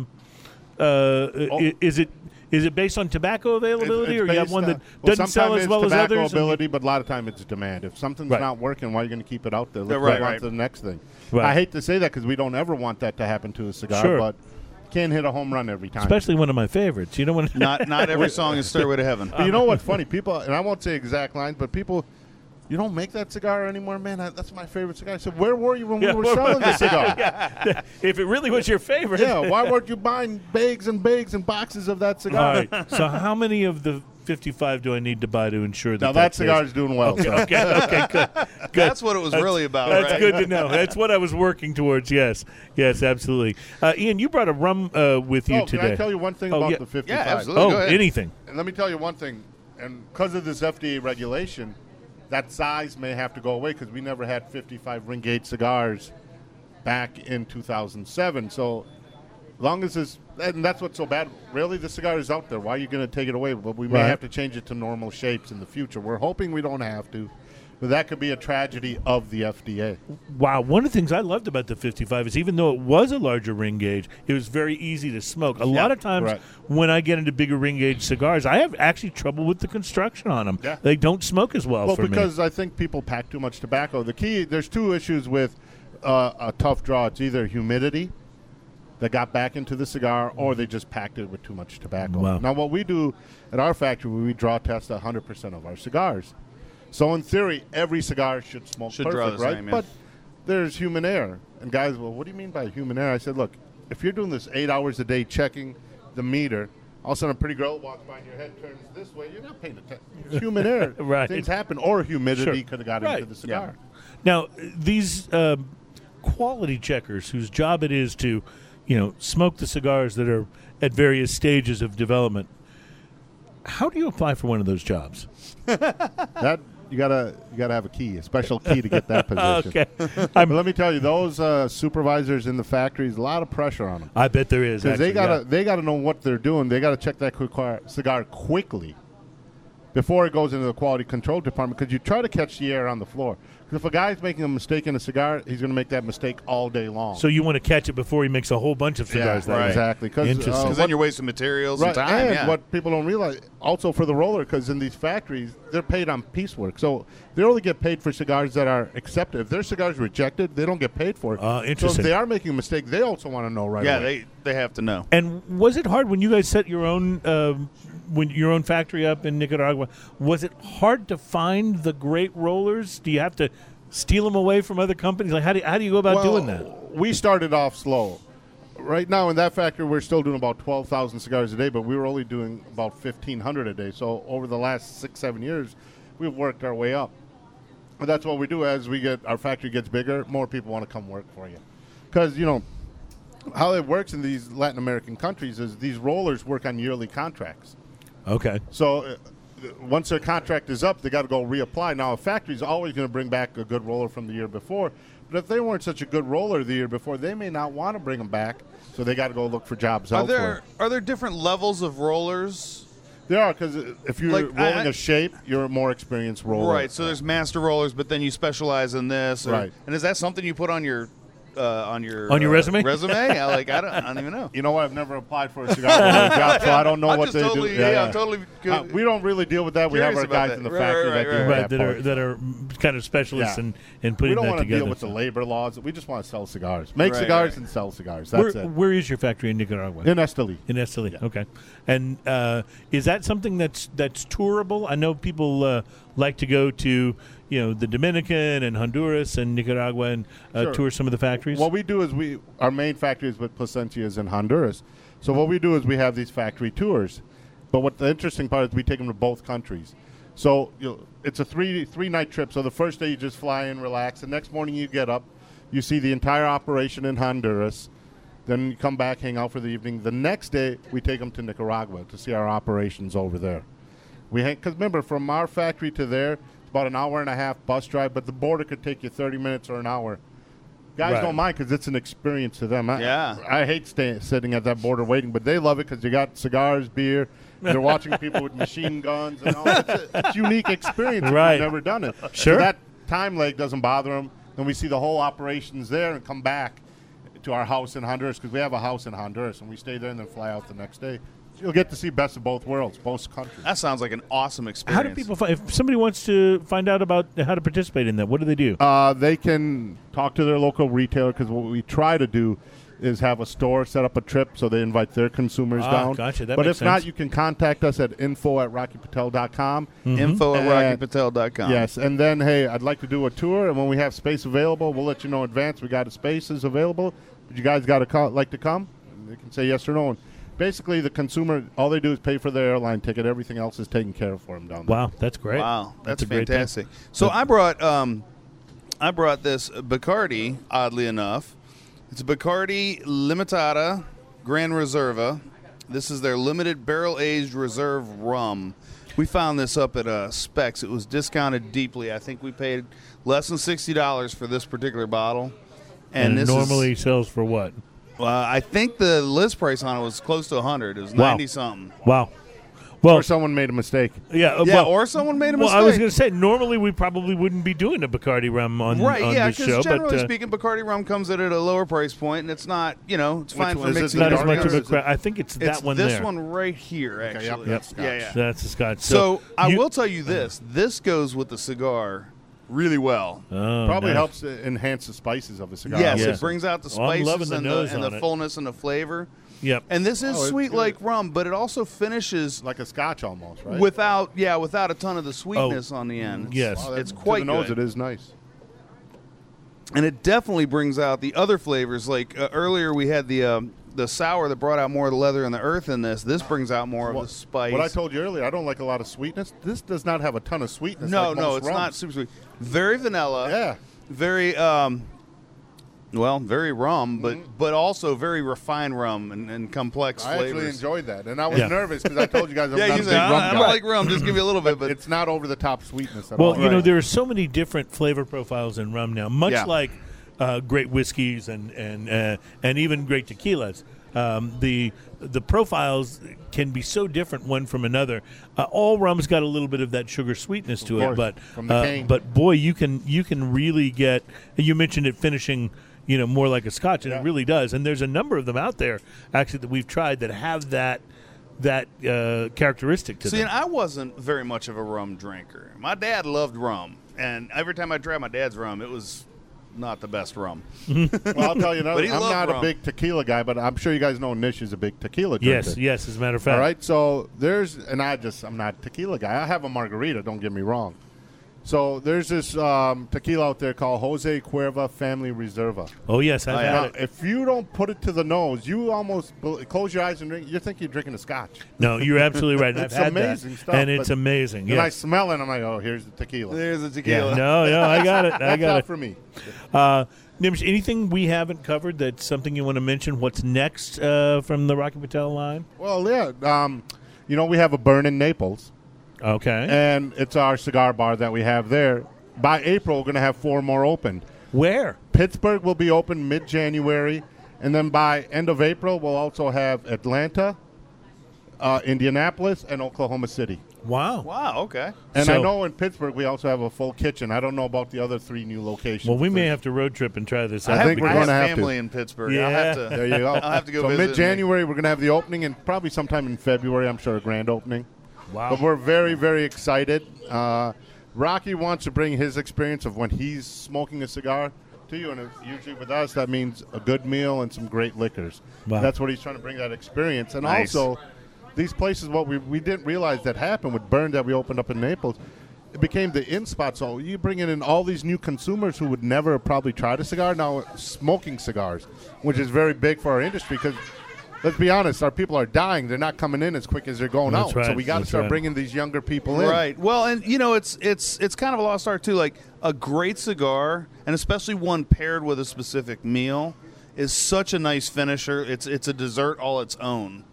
uh, i- is it is it based on tobacco availability, or you have one that well, doesn't sell as well as others? and- ability, but a lot of time it's demand. If something's Right. not working, why are you going to keep it out there? Let's Yeah, right, right. to the next thing. Right. I hate to say that because we don't ever want that to happen to a cigar, Sure. but can't hit a home run every time. Especially one of my favorites. You know when Not not every song is Stairway to Heaven. But you know what's funny? People, and I won't say exact lines, but people, you don't make that cigar anymore, man. I, that's my favorite cigar. I said, where were you when Yeah, we were selling the cigar? yeah. if it really was your favorite. Yeah, why weren't you buying bags and bags and boxes of that cigar? right. So how many of the 55 do I need to buy to ensure that Now that stays- cigar is doing well. Okay, so. okay, okay, good. good. That's what it was really about, That's right? good to know. That's what I was working towards. Yes, yes, absolutely. Uh, Ian, you brought a rum uh, with you Oh, today. can I tell you one thing Oh, about yeah. the 55? Yeah, absolutely. oh, Go ahead. anything. And let me tell you one thing. And because of this FDA regulation, that size may have to go away because we never had 55 ring gauge cigars back in 2007. So long as this, and that's what's so bad. Really, the cigar is out there. Why are you going to take it away? But we may Right. have to change it to normal shapes in the future. We're hoping we don't have to, but that could be a tragedy of the FDA. Wow, one of the things I loved about the 55 is even though it was a larger ring gauge, it was very easy to smoke. A lot of times correct. when I get into bigger ring gauge cigars, I have actually trouble with the construction on them. Yeah. They don't smoke as well, Well, because I think people pack too much tobacco. The key, there's two issues with uh, a tough draw. It's either humidity that got back into the cigar, or they just packed it with too much tobacco. Wow. Now, what we do at our factory, we draw test 100% of our cigars. So, in theory, every cigar should smoke Should perfect, right? same, yeah. But there's human error. And guys, well, what do you mean by human error? I said, look, if you're doing this eight hours a day checking the meter, all of a sudden a pretty girl walks by and your head turns this way, you're not paying attention. It's human error. Right. Things happen. Or humidity Sure. could have got Right. into the cigar. Now, these um, quality checkers, whose job it is to, you know, smoke the cigars that are at various stages of development, how do you apply for one of those jobs? That you gotta you gotta have a key, a special key to get that position. Okay, But let me tell you, those uh, supervisors in the factories, a lot of pressure on them. I bet there is. Because they gotta yeah. they gotta know what they're doing. They gotta check that cigar quickly before it goes into the quality control department. Because you try to catch the air on the floor. 'Cause if a guy's making a mistake in a cigar, he's gonna make that mistake all day long. So you want to catch it before he makes a whole bunch of cigars. yeah, that way. exactly. 'Cause, Interesting. uh, Because then you're wasting materials Right, and time. and yeah. what people don't realize, also for the roller, because in these factories, they're paid on piecework. So they only get paid for cigars that are accepted. If their cigar's rejected, they don't get paid for it. Ah, So interesting. if they are making a mistake, they also want to know right yeah, away. they they have to know. And was it hard when you guys set your own um, when your own factory up in Nicaragua? Was it hard to find the great rollers? Do you have to steal them away from other companies? Like how do how do you go about well, doing that? We started off slow. Right now in that factory, we're still doing about 12,000 cigars a day, but we were only doing about 1,500 a day. So over the last six, seven years, we've worked our way up. And that's what we do as we get our factory gets bigger. More people want to come work for you, because you know how it works in these Latin American countries is these rollers work on yearly contracts. Okay. So uh, once their contract is up, they got to go reapply. Now, a factory's always going to bring back a good roller from the year before, but if they weren't such a good roller the year before, they may not want to bring them back. So they got to go look for jobs Are elsewhere. there are there different levels of rollers? There are because if you're Like, rolling I- a shape, you're a more experienced roller. Right. So there's master rollers, but then you specialize in this. or- Right. And is that something you put on your uh, on your On your uh, resume? Resume? I, like I don't, I don't even know. You know what? I've never applied for a cigar job, so I don't know I'm what just they totally, do. Yeah, I'm totally. Uh, we don't really deal with that. We have our guys that. in the Right, factory right, that deal right, Right, that that are that are kind of specialists Yeah. in, in putting we don't want to deal with the labor laws. We just want to sell cigars, make Right, cigars, right. and sell cigars. where, it. where is your factory in Nicaragua? In Esteli. In Esteli, okay. And uh, is that something that's that's tourable? I know people uh, like to go to you know the Dominican and Honduras and Nicaragua and uh, Sure. tour some of the factories. What we do is we our main factory is with Plasencias in Honduras. So what we do is we have these factory tours. But what the interesting part is we take them to both countries. So you know, it's a three three night trip. So the first day you just fly in, relax. The next morning you get up, you see the entire operation in Honduras. Then you come back, hang out for the evening. The next day we take them to Nicaragua to see our operations over there. We because remember from our factory to there, it's about an hour and a half bus drive, but the border could take you 30 minutes or an hour. Guys Right. don't mind because it's an experience to them. I, Yeah. I hate staying sitting at that border waiting, but they love it because you got cigars, beer. They're watching people with machine guns and all. It's a, it's a unique experience. if you've Right. never done it. Sure. So that time leg doesn't bother them. Then we see the whole operations there and come back to our house in Honduras because we have a house in Honduras and we stay there and then fly out the next day. So you'll get to see best of both worlds, both countries. That sounds like an awesome experience. how do people find if somebody wants to find out about how to participate in that? What do they do? Uh, they can talk to their local retailer because what we try to do is have a store set up a trip so they invite their consumers Ah, down. gotcha. That but makes if not, you can contact us at info at rockypatel.com. Info at And- rockypatel.com. Yes, and then hey, I'd like to do a tour, and when we have space available, we'll let you know in advance. We got a spaces available. But you guys got to co- like to come? And they can say yes or no. And basically, the consumer, all they do is pay for their airline ticket. Everything else is taken care of for them down there. wow, that's great. Wow, that's, a great fantastic. So I brought um, I brought this Bacardi. Oddly enough, it's a Bacardi Limitada Grand Reserva. This is their limited barrel aged reserve rum. We found this up at uh, Specs. It was discounted deeply. I think we paid less than sixty dollars for this particular bottle. And, this it is- normally sells for what? Uh, I think the list price on it was close to 100. It was Wow. 90 something. Wow. Well, or someone made a mistake. yeah, uh, Yeah, well, or someone made a well, mistake. I was going to say normally we probably wouldn't be doing a Bacardi rum on, Right, on yeah, this because show, generally but uh, speaking, Bacardi rum comes in at a lower price point, and it's not, you know, it's fine one for is it, mixing. not as dark much one of a is cra- I think it's, It's that one this there. one right here, actually. yep, that's yeah, yeah. That's a Scotch. So, I you- will tell you this: this goes with the cigar really well. Oh, Probably nice. helps uh, enhance the spices of a cigar. yes, Yeah. it brings out the Oh, I'm spices the and the, and the fullness and the flavor. Yep. And this is Oh, sweet good. like rum, but it also finishes like a Scotch almost, right? without, yeah, without a ton of the sweetness on the end. It's- yes. Wow, that- it's to quite the nose. good. It is nice. and it definitely brings out the other flavors. Like uh, earlier, we had the um, the sour that brought out more of the leather and the earth in this. This brings out more of the spice. What I told you earlier, I don't like a lot of sweetness. This does not have a ton of sweetness. no, like no, most it's rums. not super sweet. Very vanilla. Yeah. Very um, well, very rum, but Mm-hmm. but also very refined rum and, and complex I flavors. actually enjoyed that, and I was Yeah. nervous because I told you guys I'm yeah, not you a say big I, rum I guy. don't like rum. Just give me a little bit, but it's not over the top sweetness at Well, all. you know, there are so many different flavor profiles in rum now, much Yeah. like uh, great whiskeys and and uh, and even great tequilas. Um, the the profiles can be so different one from another. Uh, all rum's got a little bit of that sugar sweetness to it, but from the uh, cane. but boy, you can you can really get. You mentioned it finishing. You know, more like a Scotch, and it really does. And there's a number of them out there, actually, that we've tried that have that that uh, characteristic to See, them. and I wasn't very much of a rum drinker. My dad loved rum, and every time I tried my dad's rum, it was not the best rum. well, I'll tell you another. I'm loved not a big tequila guy, but I'm sure you guys know Nish is a big tequila drinker. yes, yes. As a matter of fact, All right, so there's, and I just, I'm not a tequila guy. I have a margarita, don't get me wrong. So there's this um, tequila out there called Jose Cuervo Family Reserva. Oh yes, I've Oh, had. Now, it. if you don't put it to the nose, you almost bel- close your eyes and drink. You think you're drinking a scotch. No, you're absolutely right. and It's I've had amazing that, stuff, and it's amazing. And I smell it, and I'm like, oh, here's the tequila. There's a Yeah. tequila. No, no, I got it. I That's got not it. for me. Uh, Nims, anything we haven't covered that's something you want to mention? What's next uh, from the Rocky Patel line? Well, yeah, um, you know, we have a burn in Naples, Okay. and it's our cigar bar that we have there. By April, we're going to have four more open. Where? Pittsburgh will be open mid January, and then by end of April, we'll also have Atlanta, uh, Indianapolis, and Oklahoma City. Wow. Wow. Okay. And I know in Pittsburgh we also have a full kitchen. I don't know about the other three new locations. Well, we may have to road trip and try this I out. think we're gonna have have to. family in Pittsburgh. Yeah. I'll have to. There you go. I'll have to go So visit. mid January, we're going to have the opening, and probably sometime in February, I'm sure, a grand opening. Wow. But we're very, very excited. Uh, Rocky wants to bring his experience of when he's smoking a cigar to you, and usually with us, that means a good meal and some great liquors. Wow. That's what he's trying to bring that experience. And Nice. also, these places, what we, we didn't realize that happened with Burn that we opened up in Naples. It became the in spot. So you bringing in all these new consumers who would never have probably tried a cigar now smoking cigars, which is very big for our industry because let's be honest, our people are dying. They're not coming in as quick as they're going That's out. right. So we got to start right. bringing these younger people in. Right. Well, and you know, it's it's it's kind of a lost art too. Like a great cigar, and especially one paired with a specific meal, is such a nice finisher. It's it's a dessert all its own.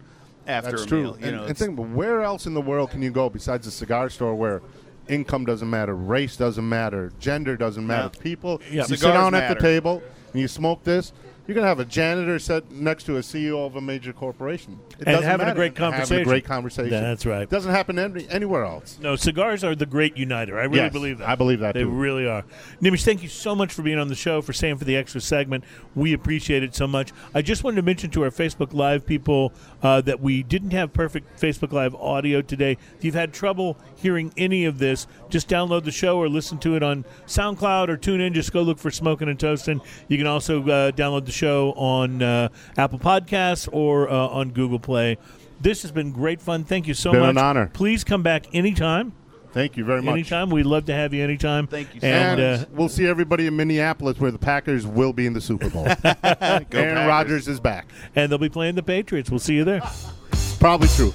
After That's a true. meal, you and, know, and think, but where else in the world can you go besides a cigar store where income doesn't matter, race doesn't matter, gender doesn't matter? Yeah. People, Yeah. you sit Cigars down at the table and you smoke this. You're gonna have a janitor sit next to a CEO of a major corporation, It And doesn't having a great And having conversation. a great conversation. That's right. It Doesn't happen any, anywhere else. No, cigars are the great uniter. I really Yes, believe that. I believe that, They too. really are. Nimish, thank you so much for being on the show, for staying for the extra segment. We appreciate it so much. I just wanted to mention to our Facebook Live people uh, that we didn't have perfect Facebook Live audio today. If you've had trouble hearing any of this, just download the show or listen to it on SoundCloud or tune in. Just go look for Smoking and Toasting. You can also uh, download the show on uh, Apple Podcasts or uh, on Google Play. This has been great fun. Thank you so Been much. an honor. Please come back anytime. Thank you very much. Anytime. We'd love to have you anytime. Thank you so And, And uh, we'll see everybody in Minneapolis where the Packers will be in the Super Bowl. Aaron Packers. Rodgers is back. and they'll be playing the Patriots. We'll see you there. Probably true.